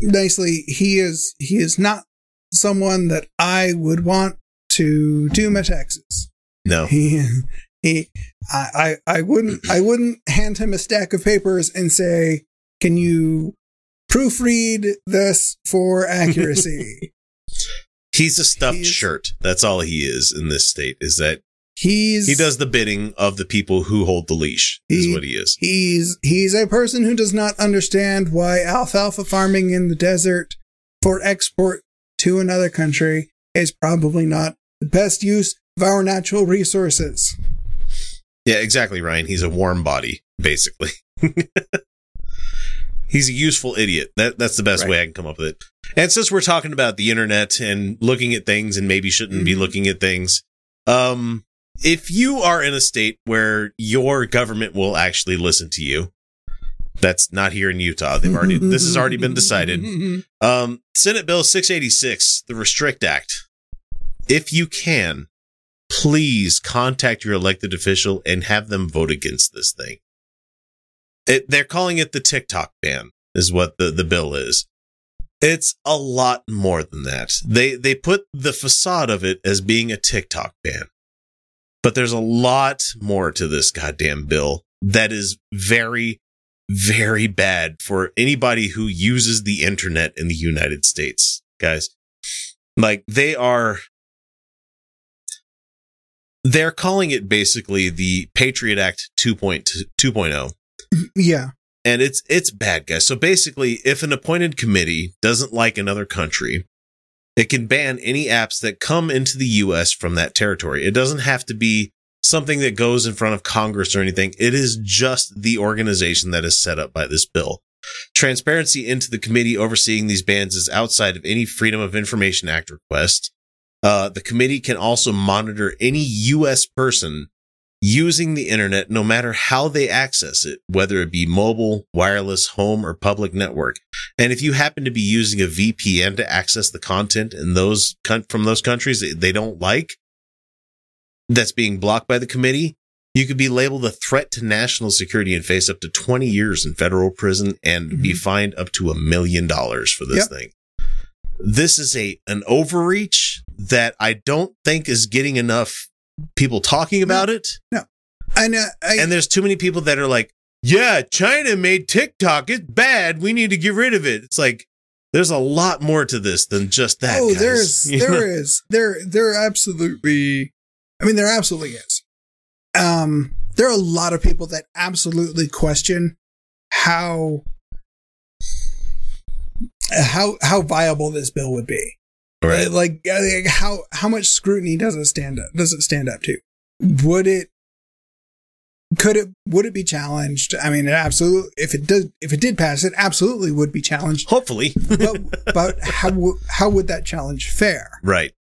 nicely he is he is not someone that i would want to do my taxes No. he he I, I i wouldn't i wouldn't hand him a stack of papers and say can you proofread this for accuracy He's a stuffed He's- shirt. That's all he is in this state. Is that he's he does the bidding of the people who hold the leash. Is He- what he is. He's he's a person who does not understand why alfalfa farming in the desert for export to another country is probably not the best use of our natural resources. Yeah, exactly, Ryan. He's a warm body, basically. He's a useful idiot. That that's the best Right. way I can come up with it. And since we're talking about the internet and looking at things and maybe shouldn't be Mhm. looking at things, um, if you are in a state where your government will actually listen to you, that's not here in Utah. They've already this has already been decided. Um, Senate Bill 686, the Restrict Act. If you can, please contact your elected official and have them vote against this thing. It, they're calling it the TikTok ban, is what the, the bill is. It's a lot more than that. They they put the facade of it as being a TikTok ban. But there's a lot more to this goddamn bill that is very, very bad for anybody who uses the internet in the United States, guys. Like they are they're calling it basically the Patriot Act 2.2 2.0 yeah. and it's it's bad guys. So basically if an appointed committee doesn't like another country it can ban any apps that come into the US from that territory. It doesn't have to be something that goes in front of congress or anything. It is just the organization that is set up by this bill. Transparency into the committee overseeing these bans is outside of any freedom of information act request. Uh, the committee can also monitor any US person using the internet no matter how they access it, whether it be mobile, wireless, home, or public network. And if you happen to be using a VPN to access the content in those from those countries that they don't like, that's being blocked by the committee, you could be labeled a threat to national security and face up to 20 years in federal prison and be Mhm. fined up to a million dollars for this Yep. thing. This is a an overreach that I don't think is getting enough people talking about it. No, and uh, I, And there's too many people that are like, yeah, China made TikTok. It's bad. We need to get rid of it. It's like, there's a lot more to this than just that. oh, guys. there's You there know? is there there absolutely. I mean, there absolutely is. Um, there are a lot of people that absolutely question how how how viable this bill would be. Right. Like, like how how much scrutiny does it stand up? Does it stand up to? Would it? Could it? Would it be challenged? I mean, it absolutely. If it does, if it did pass, it absolutely would be challenged. Hopefully. But but how how would that challenge fare? right.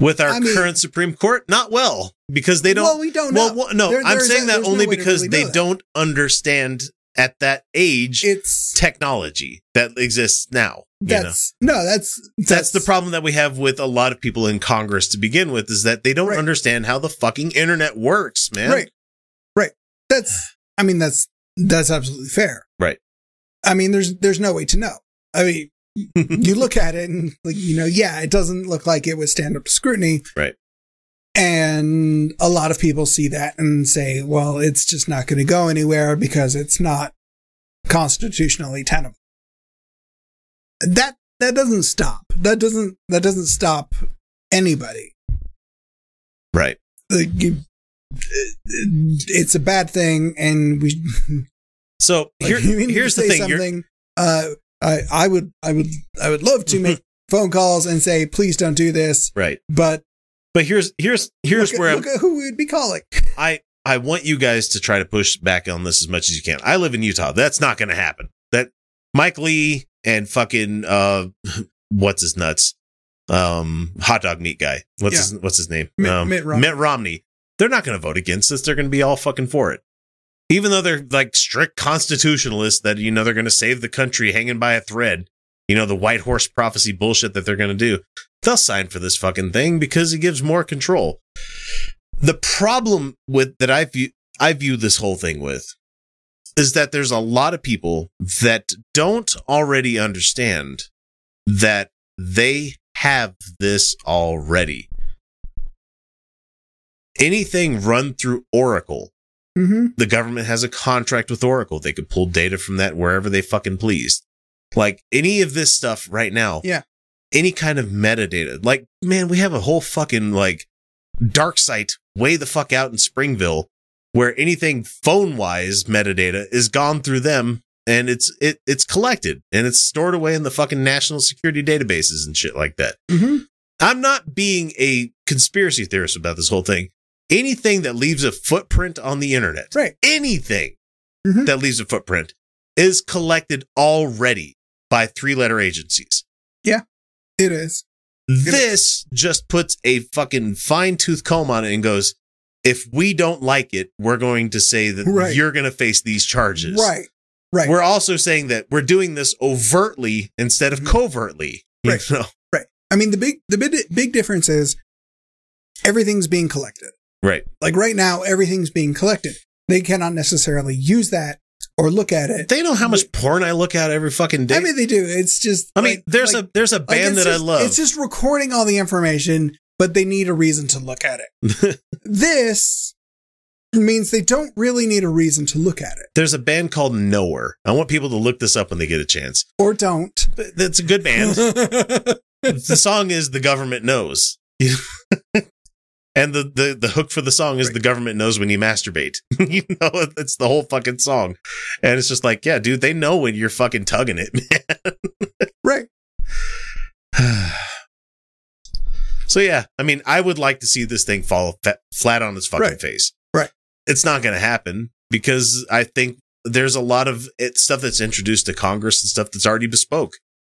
With our I mean- current Supreme Court, not well, because they don't. Well, we don't know. well, no, There- I'm saying that no only because really they don't understand at that age It's technology that exists now. you know? that's no, that's that's the problem that we have with a lot of people in Congress to begin with is that they don't Right. understand how the fucking internet works, man. Right, right. That's I mean that's that's absolutely fair. Right. I mean, there's there's no way to know. I mean, you look at it and like you know, yeah, it doesn't look like it would stand up to scrutiny. Right. And a lot of people see that and say, well, it's just not going to go anywhere because it's not constitutionally tenable. that that doesn't stop. That doesn't that doesn't stop anybody. Right. It's a bad thing, and we. So like, here, need here's the thing. Something. Uh, I I would I would I would love to make phone calls and say please don't do this, right. but But here's here's here's look, where at, I'm, look at who we'd be calling. I I want you guys to try to push back on this as much as you can. I live in Utah. That's not going to happen. That Mike Lee and fucking uh what's his nuts? Um hot dog meat guy. What's his what's his name? Mitt- um, Mitt Romney. Mitt Romney. They're not going to vote against this. They're going to be all fucking for it. Even though they're like strict constitutionalists that you know they're going to save the country hanging by a thread. You know the white horse prophecy bullshit that they're going to do. They'll sign for this fucking thing because it gives more control the problem with that I view I view this whole thing with is that there's a lot of people that don't already understand that they have this already. Anything run through Oracle, Mm-hmm. the government has a contract with Oracle. They could pull data from that wherever they fucking pleased. Like any of this stuff right now. Yeah. Any kind of metadata. Like, man, we have a whole fucking like dark site way the fuck out in Springville where anything phone wise metadata is gone through them and it's it it's collected and it's stored away in the fucking national security databases and shit like that. Mm-hmm. I'm not being a conspiracy theorist about this whole thing. Anything that leaves a footprint on the internet, Right. anything Mhm. that leaves a footprint is collected already by three letter agencies. It is. This just puts a fucking fine tooth comb on it and goes, if we don't like it, we're going to say that Right. you're going to face these charges. Right. Right. We're also saying that we're doing this overtly instead of Mhm. covertly. you Right. know? I mean, the big the big big difference is everything's being collected. Right. Like right now, everything's being collected. They cannot necessarily use that or look at it. They know how much porn I look at every fucking day. I mean, they do. It's just. I mean, like- there's like- a there's a band it's that just- I love. It's just recording all the information, but they need a reason to look at it. this means they don't really need a reason to look at it, there's a band called Nowhere. I want people to look this up when they get a chance. or don't. That's a good band. the song is "The Government Knows," and the, the the hook for the song is Right. "The government knows when you masturbate." you know, it's the whole fucking song, and it's just like, yeah, dude, they know when you're fucking tugging it, right. so yeah, I mean, I would like to see this thing fall fa- flat on its fucking Right. face. Right. It's not going to happen because I think there's a lot of it, stuff that's introduced to Congress and stuff that's already bespoke.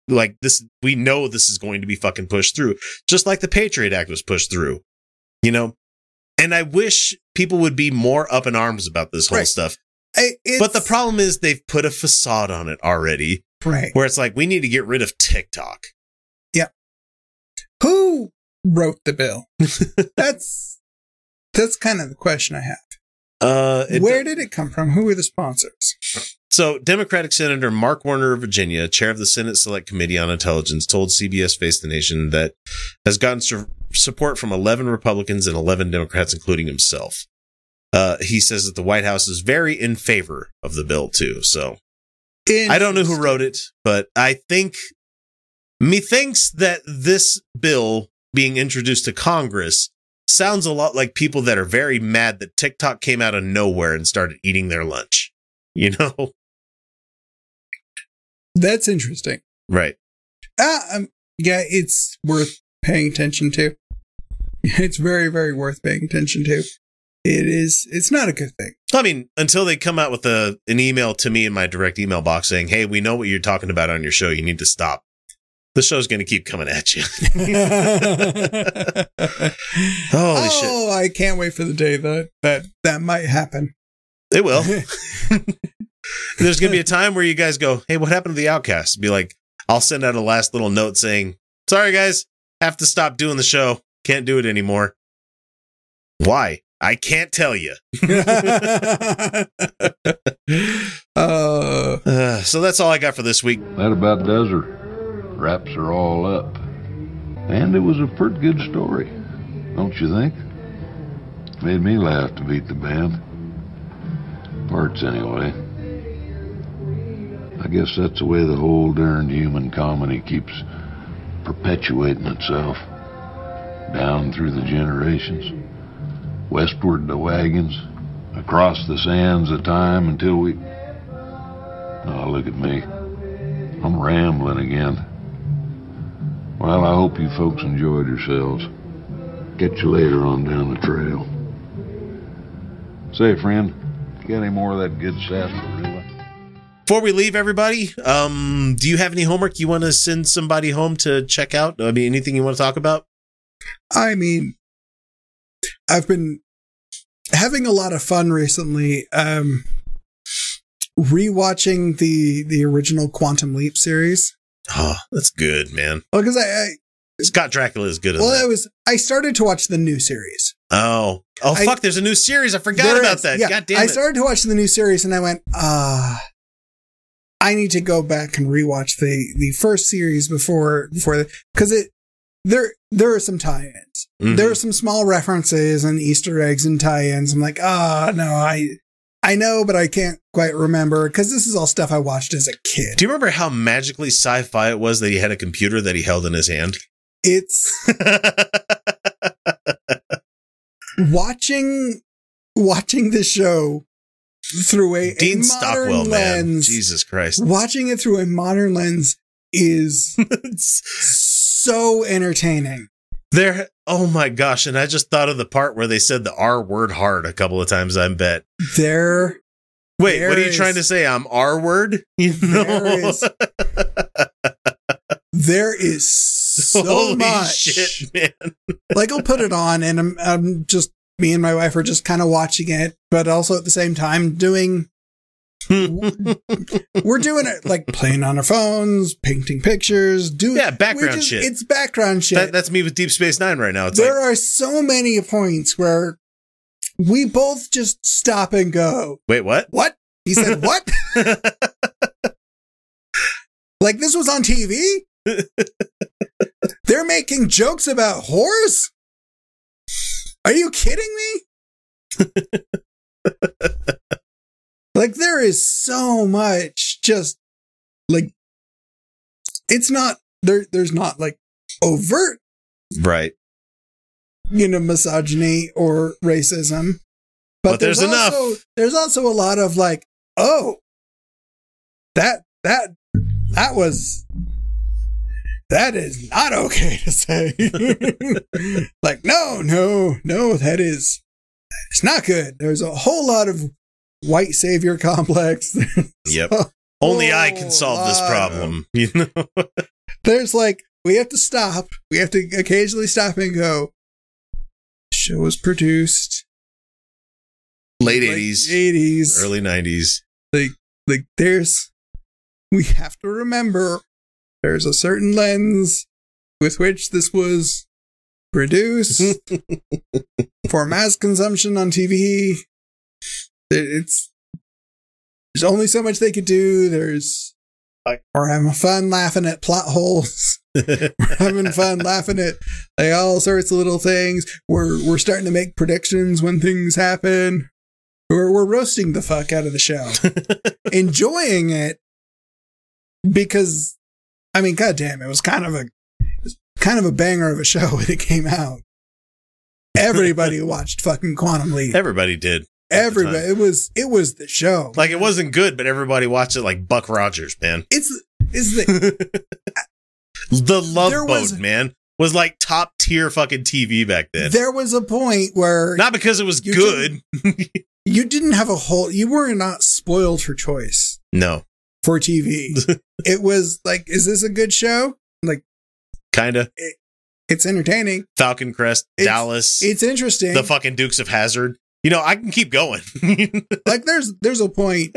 Like this, we know this is going to be fucking pushed through, just like the Patriot Act was pushed through, you know? And I wish people would be more up in arms about this whole Right. stuff. I- But the problem is they've put a facade on it already right? where it's like, we need to get rid of TikTok. Yeah. Who wrote the bill? that's that's kind of the question I have. Uh, Where did it come from? Who were the sponsors? So, Democratic Senator Mark Warner of Virginia, chair of the Senate Select Committee on Intelligence, told CBS Face the Nation that has gotten su- support from 11 Republicans and 11 Democrats, including himself. Uh, he says that the White House is very in favor of the bill, too. So, I don't know who wrote it, but I think methinks that this bill being introduced to Congress sounds a lot like people that are very mad that TikTok came out of nowhere and started eating their lunch. You know? That's interesting. Right. Uh, um, yeah, it's worth paying attention to. It's very, very worth paying attention to. It is. It's not a good thing. I mean, until they come out with a an email to me in my direct email box saying, "Hey, we know what you're talking about on your show. You need to stop." The show's going to keep coming at you. Holy oh, shit! I can't wait for the day that that that might happen. It will. There's going to be a time where you guys go, "Hey, what happened to the Outcast?" Be like, I'll send out a last little note saying, "Sorry, guys, have to stop doing the show. Can't do it anymore." Why? I can't tell you. uh, Uh, so that's all I got for this week. That about does her. Wraps are all up. And it was a pretty good story, don't you think? Made me laugh to beat the band. Parts, anyway. I guess that's the way the whole darned human comedy keeps perpetuating itself down through the generations, westward the wagons, across the sands of time until we. Oh, look at me. I'm rambling again. Well, I hope you folks enjoyed yourselves. Catch you later on down the trail. Say, friend, got any more of that good sarsaparilla? Before we leave, everybody, um, do you have any homework you want to send somebody home to check out? I mean, anything you want to talk about? I mean, I've been having a lot of fun recently. Um, rewatching the the original Quantum Leap series. Oh, that's good, man. Well, because I, I Scott Bakula is good well, that. I was I started to watch the new series. oh, oh, I- fuck! There's a new series. I forgot about is, that. yeah. God damn I started to watch the new series and I went, ah, I need to go back and rewatch the the first series before before because it there there are some tie-ins. Mhm. There are some small references and Easter eggs and tie-ins. I'm like, ah, no, I I know, but I can't quite remember because this is all stuff I watched as a kid. Do you remember how magically sci-fi it was that he had a computer that he held in his hand? It's watching watching the show through a, a Dean modern Stockwell, man. lens. Jesus Christ. Watching it through a modern lens is so entertaining. There. Oh my gosh! And I just thought of the part where they said the R word hard a couple of times. I bet. There, Wait, There what are you is- trying to say? I'm R word? You know? there is, there is so Holy much. shit, man! Like I'll put it on, and I'm, I'm just me and my wife are just kind of watching it, but also at the same time doing. We're doing it like playing on our phones, painting pictures, doing Yeah, background just- shit. It's background shit. That, that's me with Deep Space Nine right now. It's there like, are so many points where we both just stop and go, wait, what? What? He said, What? like this was on TV? They're making jokes about whores? Are you kidding me? Like there is so much just like it's not there there's not like overt right. you know misogyny or racism but, But there's enough. also, there's also a lot of like oh that that that was that is not okay to say like no no no that is it's not good there's a whole lot of white savior complex Yep. Only I oh can solve this problem. You know? there's like we have to stop we have to occasionally stop and go show was produced Late 80s, 80s early 90s. like like there's we have to remember there's a certain lens with which this was produced for mass consumption on TV. It's there's only so much they could do. There's like we're having fun laughing at plot holes. we're having fun laughing at like all sorts of little things. We're we're starting to make predictions when things happen. We're we're roasting the fuck out of the show, enjoying it because, I mean, goddamn, it was kind of a kind of a banger of a show when it came out. Everybody watched fucking Quantum Leap. Everybody did. Everybody, it was it was the show. Like it wasn't good, but everybody watched it like Buck Rogers, man. it's is the the Love Boat, was- man, was like top tier fucking TV back then. there was a point where Not because it was You good. you didn't have a whole you were not spoiled for choice No, for TV. it was like, is this a good show? Like, kind of. it's entertaining. Falcon Crest, It's- Dallas, It's interesting. the fucking Dukes of Hazzard. You know, I can keep going. like there's there's a point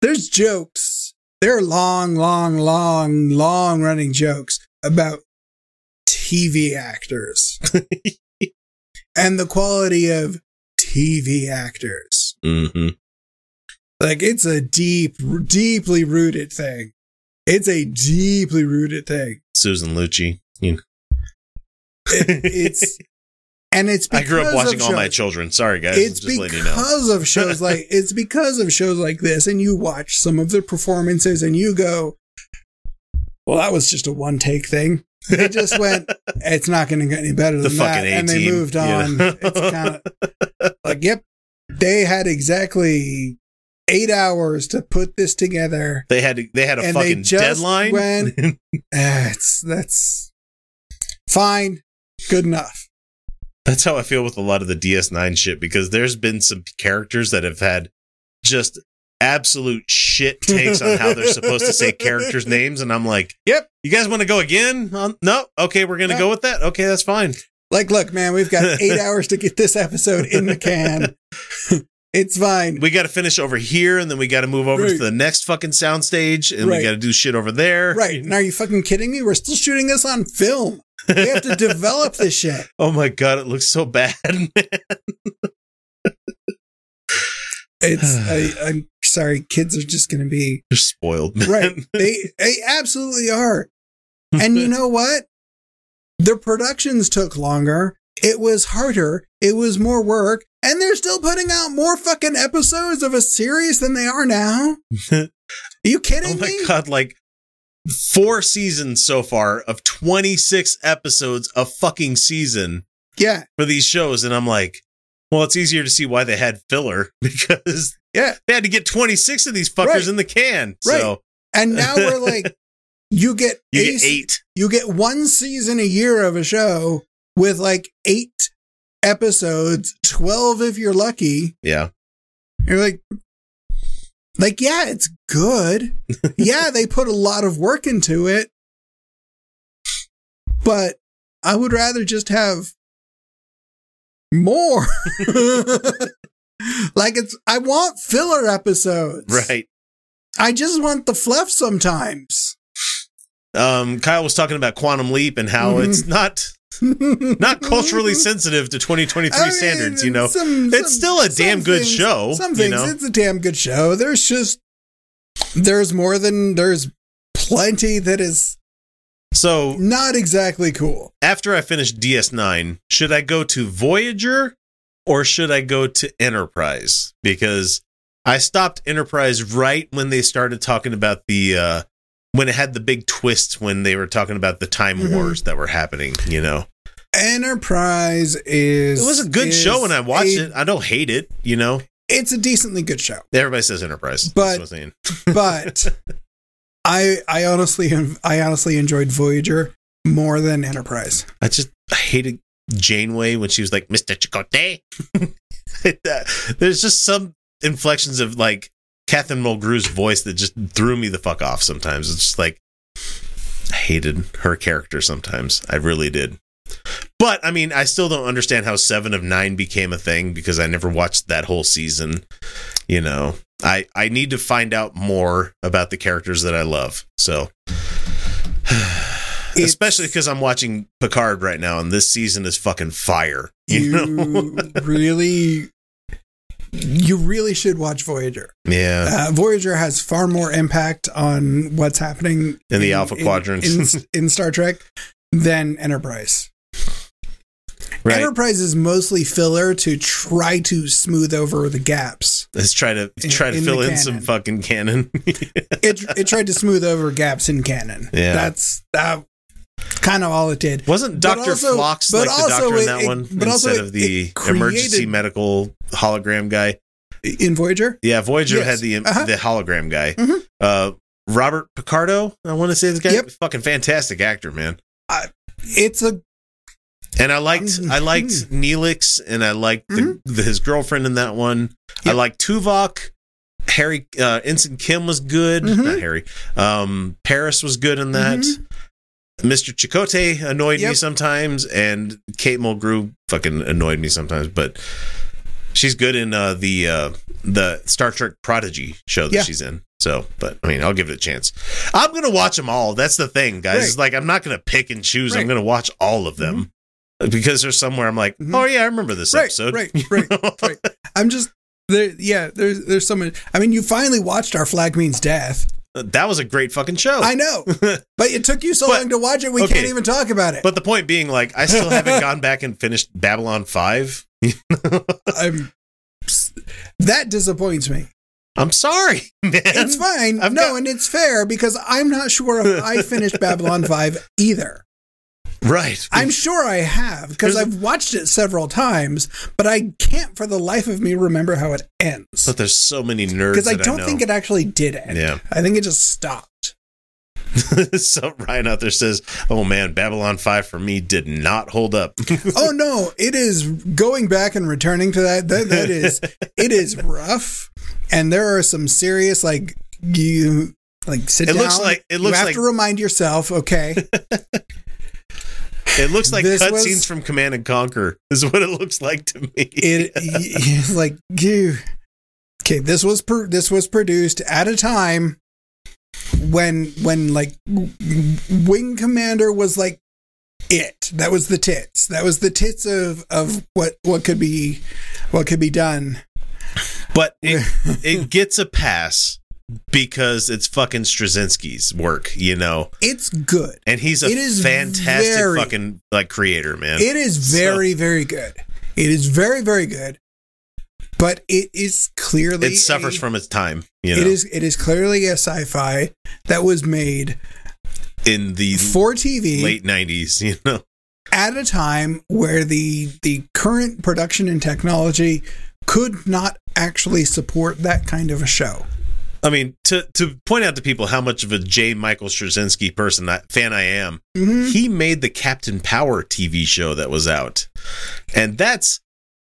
there's jokes there are long long long long running jokes about tv actors and the quality of tv actors hmm like it's a deep deeply rooted thing it's a deeply rooted thing Susan Lucci. You know. It- it's and it's I grew up watching all my children. Sorry, guys. It's just letting you know. because of shows like it's because of shows like this, and you watch some of the performances, and you go, "Well, that was just a one take thing." They just went, "It's not going to get any better The than that," and they moved you on. know? It's kind of like, "Yep, they had exactly eight hours to put this together." They had they had a And they fucking just deadline. went- ah, That's that's fine, good enough. That's how I feel with a lot of the DS9 shit because there's been some characters that have had just absolute shit takes on how they're supposed to say characters' names, and I'm like, Yep. you guys want to go again? Um, no, okay, we're gonna No. go with that. Okay, that's fine. Like, look, man, we've got eight hours to get this episode in the can. it's fine. We got to finish over here, and then we got to move over to the next fucking soundstage, and Right. we got to do shit over there. Right. And are you fucking kidding me? We're still shooting this on film. We have to develop this shit. Oh my god, it looks so bad. It's I, I'm sorry, kids are just gonna be They're spoiled, man. right. They they absolutely are. And you know what? The productions took longer. It was harder. It was more work. And they're still putting out more fucking episodes of a series than they are now. Are you kidding me? Oh my me? god, like four seasons so far of 26 episodes a fucking season Yeah. for these shows. And I'm like, well, it's easier to see why they had filler because Yeah. they had to get 26 of these fuckers Right. in the can. Right. So And now we're like, you get you a get eight. you get one season a year of a show with like eight episodes, 12 if you're lucky. Yeah. You're like, like, yeah, it's good. yeah, they put a lot of work into it. But I would rather just have more. like it's, I want filler episodes. Right. I just want the fluff sometimes. Um, Kyle was talking about Quantum Leap and how Mhm. it's not not culturally sensitive to 2023 I mean, standards, you know. some- It's some- still a damn good show, Some you things, know? it's a damn good show. There's just, there's more than, there's plenty that is So not exactly cool. after I finish DS9, should I go to Voyager or should I go to Enterprise? Because I stopped Enterprise right when they started talking about the uh when it had the big twist when they were talking about the time Mhm. wars that were happening, you know. Enterprise is. It was a good show when I watched a- it. I don't hate it, you know. It's a decently good show, Everybody says Enterprise. But- That's what I'm but I I honestly I honestly enjoyed Voyager more than Enterprise. I just I hated Janeway when she was like Mr. Chakotay. There's just some inflections of like Katherine Mulgrew's voice that just threw me the fuck off sometimes. It's just like I hated her character sometimes. I really did. But I mean, I still don't understand how Seven of Nine became a thing because I never watched that whole season. You know, I I need to find out more about the characters that I love. So especially because I'm watching Picard right now, and this season is fucking fire. You, You know? really you really should watch Voyager. yeah. Uh, Voyager has far more impact on what's happening In the Alpha Quadrants. in, in Star Trek than Enterprise. Right. Enterprise is mostly filler to try to smooth over the gaps. Let's try to In- try to in fill the in some fucking canon. It it tried to smooth over gaps in canon. Yeah. that's that kind of all it did. Wasn't Doctor but like the doctor in that it- one but also instead it- of the created- emergency medical hologram guy? In Voyager, Yeah, Voyager Yes. had the Uh-huh. the hologram guy. Mhm. Uh, Robert Picardo, I want to say this guy, Yep. fucking fantastic actor, man. it's a And I liked Um, I liked Neelix and I liked the, Mm-hmm. the, his girlfriend in that one. I liked Tuvok. Harry uh Ensign Kim was good. Mhm. Not Harry. Um Paris was good in that. Mr. Chakotay annoyed me Mm-hmm. Sometimes and Kate Mulgrew fucking annoyed me sometimes, but she's good in uh the uh the Star Trek Prodigy show that Yeah. she's in. So, but I mean, I'll give it a chance. I'm going to watch them all. That's the thing, guys. Right. It's like I'm not going to pick and choose. I'm going to watch all of them because there's somewhere I'm like, Mhm. oh yeah, I remember this Right, episode. right, right, right. I'm just there. Yeah, there's there's so many. I mean, you finally watched our flag means death. That was a great fucking show. I know, but it took you so But- long to watch it. We okay. can't even talk about it. but the point being, like, I still haven't gone back and finished Babylon Five. I'm, that disappoints me. I'm sorry, man. It's fine. I've no, got- and it's fair because I'm not sure if I finished Babylon 5 either. Right. I'm sure I have because I've watched it several times, but I can't for the life of me remember how it ends. but there's so many nerds Because I don't know. think it actually did end. Yeah. I think it just stopped. so Ryan out there says, "Oh man, Babylon Five for me did not hold up." oh no, it is going back and returning to that. That, that is, it is rough, and there are some serious like you like sit It down. looks like- it looks you have like- to remind yourself. Okay, it looks like cutscenes from Command and Conquer is what it looks like to me. it it's like you. Okay, this was per, this was produced at a time when when like Wing Commander was like it. That was the tits. That was the tits of of what what could be what could be done. but it, it gets a pass because it's fucking Straczynski's work, you know, It's good. and he's a It is fantastic very- fucking like creator, man. It is very very good. It is very very good. But it is clearly it suffers a- from its time, you know, It is it is clearly a sci-fi that was made in the for TV late '90s, you know. at a time where the the current production and technology could not actually support that kind of a show. I mean, to to point out to people how much of a J. Michael Straczynski person I, fan I am, Mhm. he made the Captain Power TV show that was out, and that's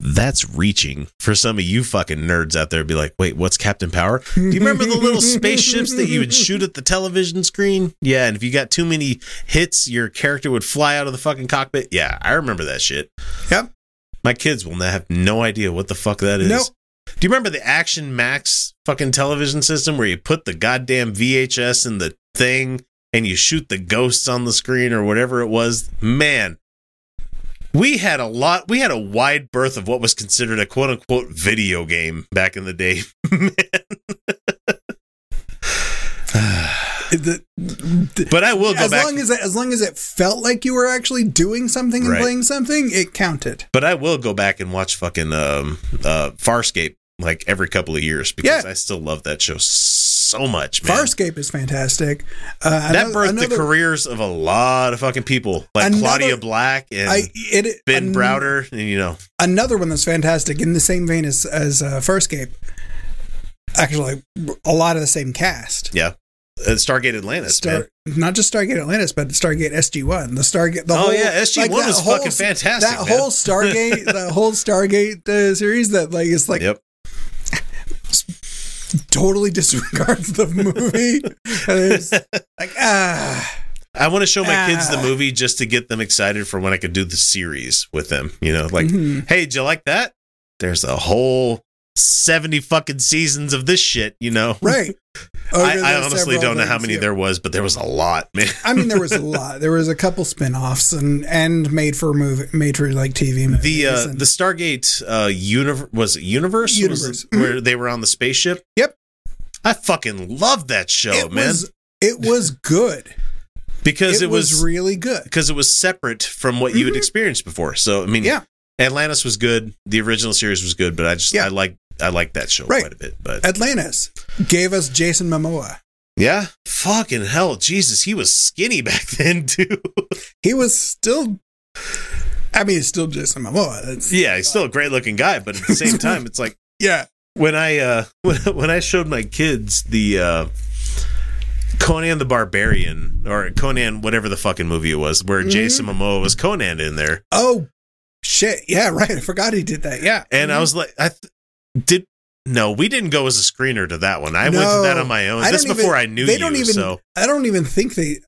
that's reaching for some of you fucking nerds out there. Be like, wait, what's Captain Power? Do you remember the little spaceships that you would shoot at the television screen? Yeah, and if you got too many hits, your character would fly out of the fucking cockpit. Yeah, I remember that shit. Yep. My kids will have no idea what the fuck that is. Nope. Do you remember the Action Max fucking television system where you put the goddamn VHS in the thing and you shoot the ghosts on the screen or whatever it was? Man, we had a lot, we had a wide berth of what was considered a quote unquote video game back in the day. The- the- But I will go as back. long as it, as long as it felt like you were actually doing something and Right. playing something, it counted. but I will go back and watch fucking um, uh, Farscape like every couple of years because Yeah. I still love that show so much, man. Farscape is fantastic. Uh, that ano- birthed another- the careers of a lot of fucking people, like Another- Claudia Black and I, it, Ben an- Browder, and you know, Another one that's fantastic in the same vein as as uh, Farscape. Actually, a lot of the same cast. yeah, uh, Stargate Atlantis. Star, not just Stargate Atlantis, but Stargate SG One. The Stargate. The Oh, whole, yeah, SG-1 that was whole- fucking fantastic, That man. whole Stargate, the whole Stargate uh, series that like is like yep. Totally disregards the movie. And it's like ah, I want to show my kids the Ah. movie just to get them excited for when I could do the series with them. You know, like, Mhm. hey, did you like that? There's a whole seventy fucking seasons of this shit. You know, right. I, I honestly don't know how many yeah. there was, but there was a lot, man. I mean, there was a lot. There was a couple spin-offs and and made for movie, made for like TV movies. The uh, and- the Stargate uh universe was it Universe Was Universe. it where they were on the spaceship. Yep. I fucking love that show, it man, was it was good. because it, it, was, was really good. because it was separate from what you had Mhm. experienced before. So I mean, Yeah. Atlantis was good. The original series was good, but I just Yeah. I like I like that show Right. quite a bit. But Atlantis gave us Jason Momoa. yeah, fucking hell, Jesus, he was skinny back then too. He was still. I mean, it's still Jason Momoa. That's, yeah, he's still a great looking guy, but at the same time, it's like yeah. when I uh when, when I showed my kids the uh Conan the Barbarian or Conan whatever the fucking movie it was where Mhm. Jason Momoa was Conan in there Oh shit! Yeah, right. I forgot he did that. Yeah, and I was like I th- did no we didn't go as a screener to that one I went to that on my own I before even- I knew they you don't even. so I don't even think they.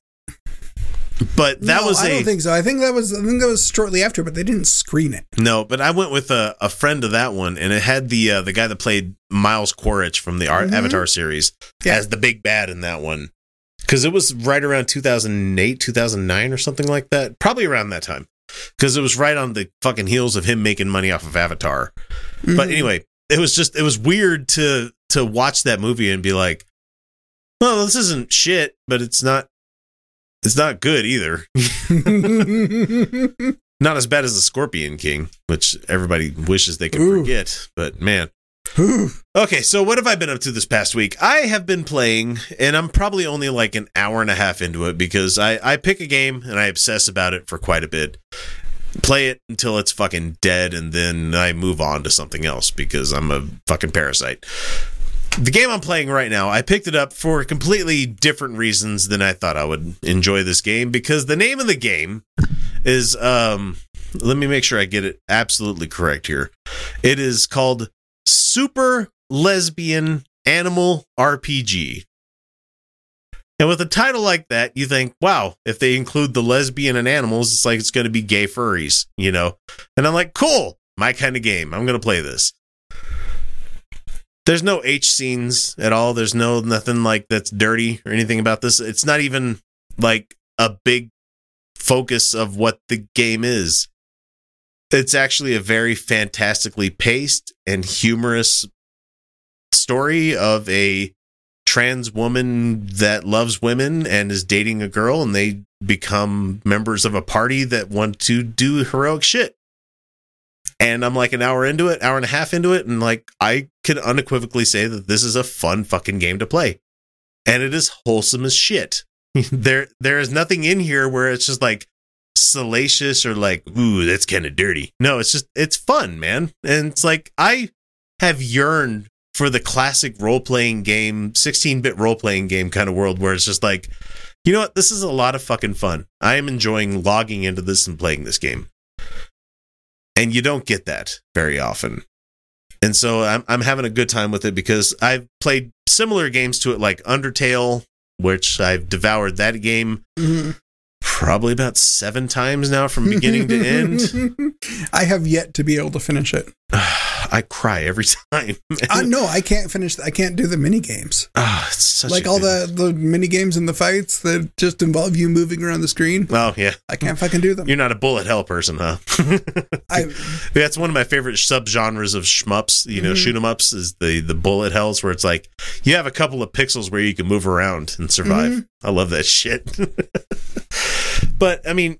but that no, was I don't think so. I think that was. I think that was shortly after, but they didn't screen it. no but I went with a, a friend of that one and it had the uh, the guy that played Miles Quaritch from the Mhm. Avatar series Yeah. as the big bad in that one because it was right around 2008 2009 or something like that probably around that time because it was right on the fucking heels of him making money off of avatar but Mhm. anyway it was just it was weird to to watch that movie and be like Well, this isn't shit, but it's not. It's not good either. not as bad as the Scorpion King, which everybody wishes they could Ooh. forget. But man, Ooh. Okay, so what have I been up to this past week? I have been playing, and I'm probably only like an hour and a half into it because I, I pick a game and I obsess about it for quite a bit. Play it until it's fucking dead, and then I move on to something else because I'm a fucking parasite. The game I'm playing right now, I picked it up for completely different reasons than I thought I would enjoy this game because the name of the game is um let me make sure I get it absolutely correct here. It is called Super Lesbian Animal RPG. And with a title like that, you think, wow, if they include the lesbian and animals, it's like it's going to be gay furries, you know? And I'm like, cool, my kind of game. I'm going to play this. There's no H scenes at all. There's no nothing like that's dirty or anything about this. It's not even like a big focus of what the game is. It's actually a very fantastically paced and humorous story of a trans woman that loves women and is dating a girl and they become members of a party that want to do heroic shit. And I'm like an hour into it, hour and a half into it, and like I could unequivocally say that this is a fun fucking game to play. And it is wholesome as shit. there there is nothing in here where it's just like salacious or like, ooh, that's kind of dirty. No, it's just it's fun, man. And it's like I have yearned for the classic role playing game, 16 bit role playing game kind of world where it's just like, you know what? This is a lot of fucking fun. I am enjoying logging into this and playing this game. And you don't get that very often. And so I'm, I'm having a good time with it because I've played similar games to it, like Undertale, which I've devoured that game Mhm. Probably about seven times now from beginning to end. I have yet to be able to finish it. I cry every time. I no, I can't finish. I can't do the mini games. Ah, it's such like all good- the the mini games and the fights that just involve you moving around the screen. Oh yeah, I can't fucking do them. you're not a bullet hell person, huh? I That's one of my favorite subgenres of shmups. You know, Mhm. shoot 'em ups is the the bullet hells where it's like you have a couple of pixels where you can move around and survive. Mhm. I love that shit. But I mean,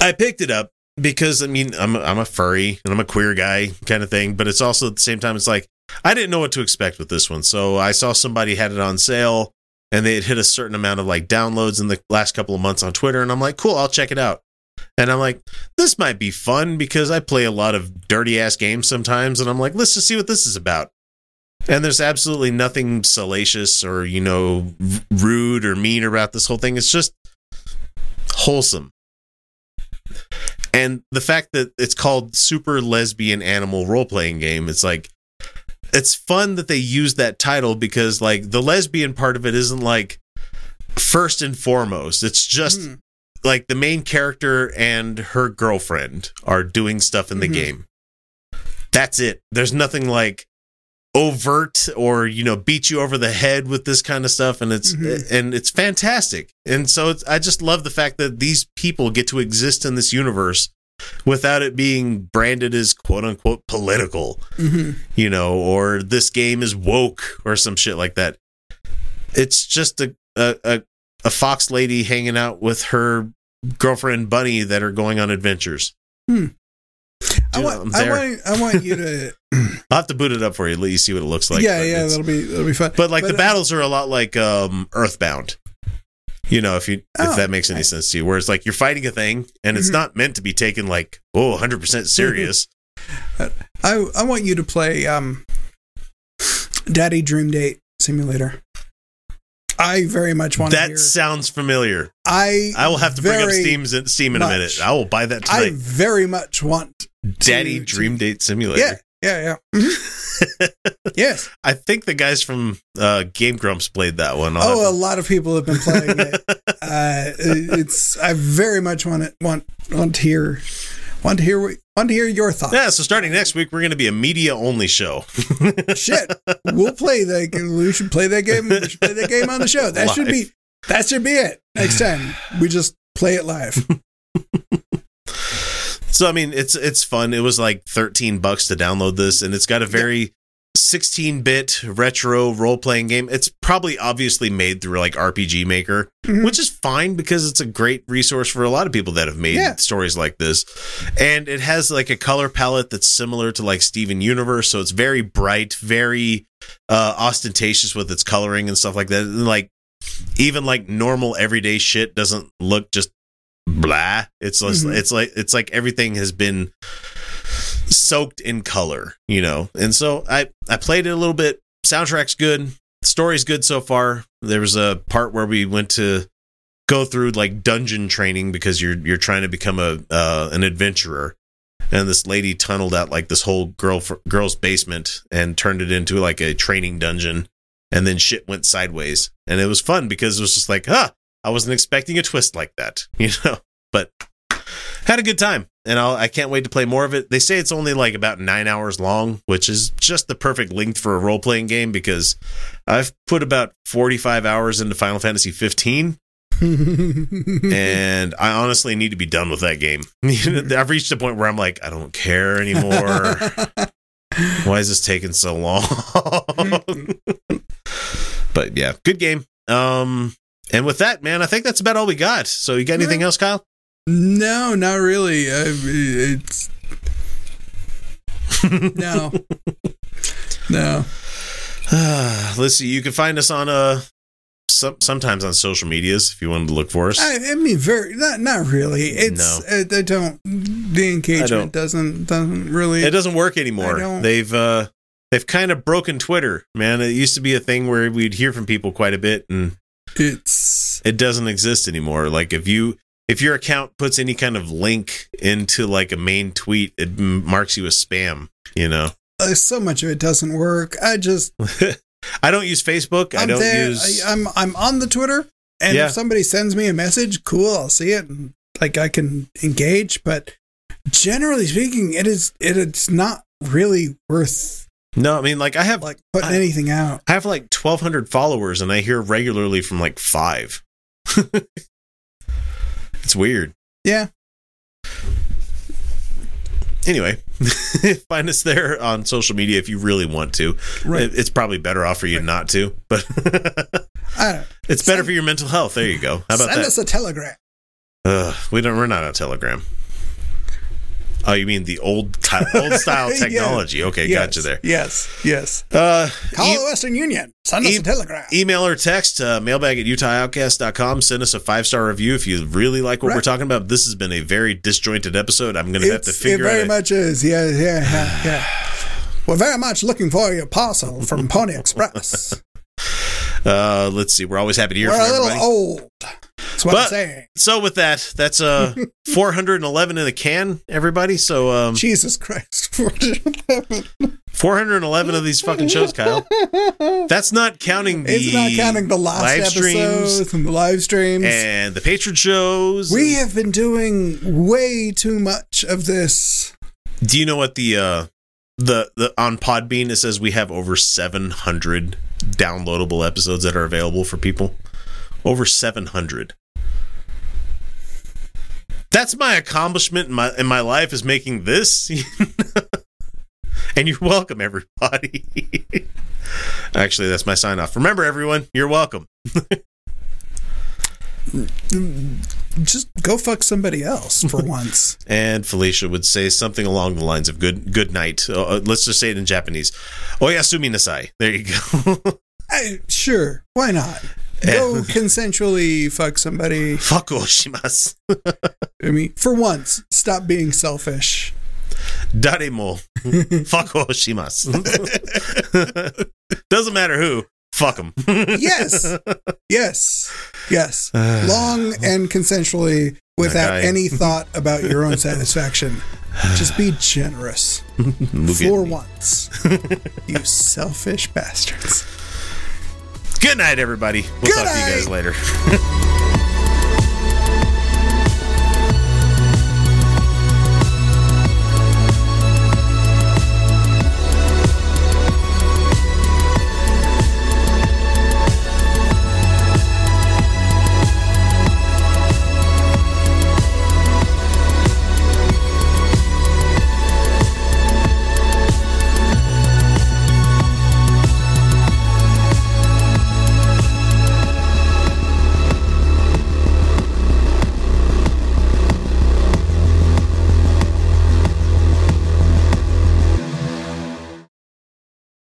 I picked it up because I mean I'm a, I'm a furry and I'm a queer guy kind of thing, but it's also at the same time it's like I didn't know what to expect with this one. So I saw somebody had it on sale and they had hit a certain amount of like downloads in the last couple of months on Twitter and I'm like, "Cool, I'll check it out." And I'm like, "This might be fun because I play a lot of dirty ass games sometimes and I'm like, let's just see what this is about." And there's absolutely nothing salacious or, you know, rude or mean about this whole thing. It's just wholesome. And the fact that it's called Super Lesbian Animal Role Playing Game, it's like, it's fun that they use that title because, like, the lesbian part of it isn't like first and foremost. It's just Hmm. like the main character and her girlfriend are doing stuff in the Mhm. game. That's it. There's nothing like overt or you know beat you over the head with this kind of stuff. And it's Mhm. and it's fantastic. And so it's, i just love the fact that these people get to exist in this universe without it being branded as quote unquote political mhm. you know or this game is woke or some shit like that. It's just a a, a, a fox lady hanging out with her girlfriend bunny that are going on adventures I want, I want, I want you to. i'll have to boot it up for you let you see what it looks like yeah, yeah, that'll be that'll be fun. But like the uh, battles are a lot like um Earthbound. You know, if you Oh, if that makes any sense to you, where it's like you're fighting a thing and it's Mhm. not meant to be taken like oh 100 percent serious. I I want you to play um, Daddy Dream Date Simulator. I very much want to that sounds familiar. I I will have to bring up Steam's Steam in a minute. I will buy that tonight. I very much want. Daddy to- Dream Date Yeah, Simulator. yeah, yeah. Mhm. yes. I think the guys from uh, Game Grumps played that one. I'll Oh, a lot of people have been playing it. Uh, it's. I very much want it. Want want to hear. Want to hear. Want to hear your thoughts. yeah, so starting next week, we're going to be a media only show. Shit, we'll play that. game. We should play that game. We should play that game on the show. That should be. That should be it. Next time we just play it live. So I mean, it's it's fun. It was like thirteen bucks to download this, and it's got a very 16-bit retro role-playing game. It's probably obviously made through like RPG Maker, Mhm. which is fine because it's a great resource for a lot of people that have made Yeah. stories like this. And it has like a color palette that's similar to like Steven Universe, so it's very bright, very uh ostentatious with its coloring and stuff like that. And like even like normal everyday shit doesn't look just blah. It's Mhm. it's like it's like everything has been soaked in color, you know. And so I I played it a little bit. Soundtrack's good. Story's good so far. There was a part where we went to go through like dungeon training because you're you're trying to become a uh, an adventurer. And this lady tunneled out like this whole girl girl's basement and turned it into like a training dungeon. And then shit went sideways, and it was fun because it was just like, huh, I wasn't expecting a twist like that, you know. But had a good time, and I'll, I can't wait to play more of it. They say it's only like about nine hours long, which is just the perfect length for a role playing game because I've put about forty five hours into Final Fantasy fifteen, and I honestly need to be done with that game. I've reached a point where I'm like, I don't care anymore. Why is this taking so long? but yeah, good game. Um, and with that, man, I think that's about all we got. So you got anything else, Kyle? no, not really. Uh, it's no, no. Let's see. You can find us on uh some, sometimes on social medias if you wanted to look for us. I, I mean, very not not really. It's No. uh, they don't. The engagement don't. doesn't doesn't really. it doesn't work anymore. They've uh they've kind of broken Twitter, man. It used to be a thing where we'd hear from people quite a bit and It's it doesn't exist anymore. Like if you if your account puts any kind of link into like a main tweet, it m- marks you as spam, you know. uh, so much of it doesn't work. I just I don't use Facebook. I I'm don't there. use I, I'm I'm on the Twitter, and Yeah. if somebody sends me a message, cool, I'll see it, and like I can engage. But generally speaking, it is it, it's not really worth No, I mean like I have like putting I- anything out. I have like 1200 followers and I hear regularly from like 5. it's weird. Yeah, Anyway, find us there on social media if you really want to. right. It's probably better off for you not to, but I don't. it's better for your mental health. There you go. How about Send that? us a telegram. Ugh, we don't. We're not on Telegram. Oh, you mean the old old style technology? Okay, yes, got you there. Yes, yes. Uh, Call e- the Western Union. Send us e- a telegram. email or text uh, mailbag at utahoutcast.com. Send us a five star review if you really like what we're talking about. This has been a very disjointed episode. I'm going to have to figure it very out. a- much is. Yeah, yeah, yeah, yeah. We're very much looking for your parcel from Pony Express. uh, let's see. We're always happy to hear We're from a little old. That's what But- I'm saying. So with that, that's uh 411 in the can, everybody. So um Jesus Christ. 411 of these fucking shows, Kyle. That's not counting the it's not counting the last live streams episodes and the live streams. and the Patreon shows. we have been doing way too much of this. Do you know what the uh the the on Podbean it says we have over 700 downloadable episodes that are available for people. Over 700. That's my accomplishment in my in my life is making this. and you're welcome everybody. Actually, that's my sign off. Remember everyone, you're welcome. Just go fuck somebody else for once. And Felicia would say something along the lines of "good good night." Uh, uh, let's just say it in Japanese. Oyasumi nasai. There you go. I, sure, why not? Go eh. consensually fuck somebody. Fuck oshimasu. I mean, for once, stop being selfish. Daremo. Fuck oshimasu. Doesn't matter who. Fuck them. Yes, yes, yes. Ah. Long and consensually, without any thought about your own satisfaction. Just be generous for once, you selfish bastards. Good night, everybody. We'll Good talk to you guys later.